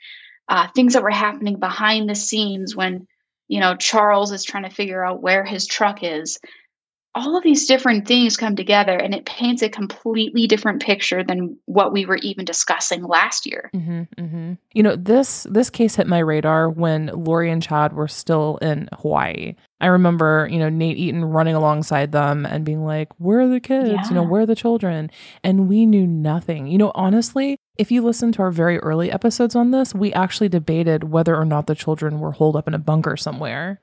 uh, things that were happening behind the scenes when you know Charles is trying to figure out where his truck is all of these different things come together and it paints a completely different picture than what we were even discussing last year. Mm-hmm, mm-hmm. You know this this case hit my radar when Lori and Chad were still in Hawaii. I remember, you know, Nate Eaton running alongside them and being like, "Where are the kids? You know, Yeah. where are the children?" And we knew nothing. You know, honestly, if you listen to our very early episodes on this, we actually debated whether or not the children were holed up in a bunker somewhere.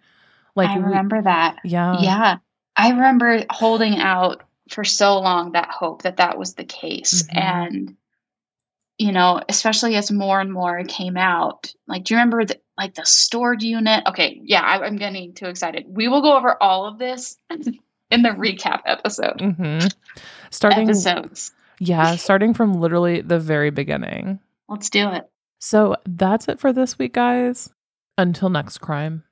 Like, I we- remember that. yeah, yeah. I remember holding out for so long that hope that that was the case. Mhm. And, you know, especially as more and more came out, like, do you remember the, like the stored unit? Okay. Yeah. I, I'm getting too excited. We will go over all of this in the recap episode. Mm-hmm. Starting, Episodes. yeah, starting from literally the very beginning. Let's do it. So that's it for this week, guys. Until next crime.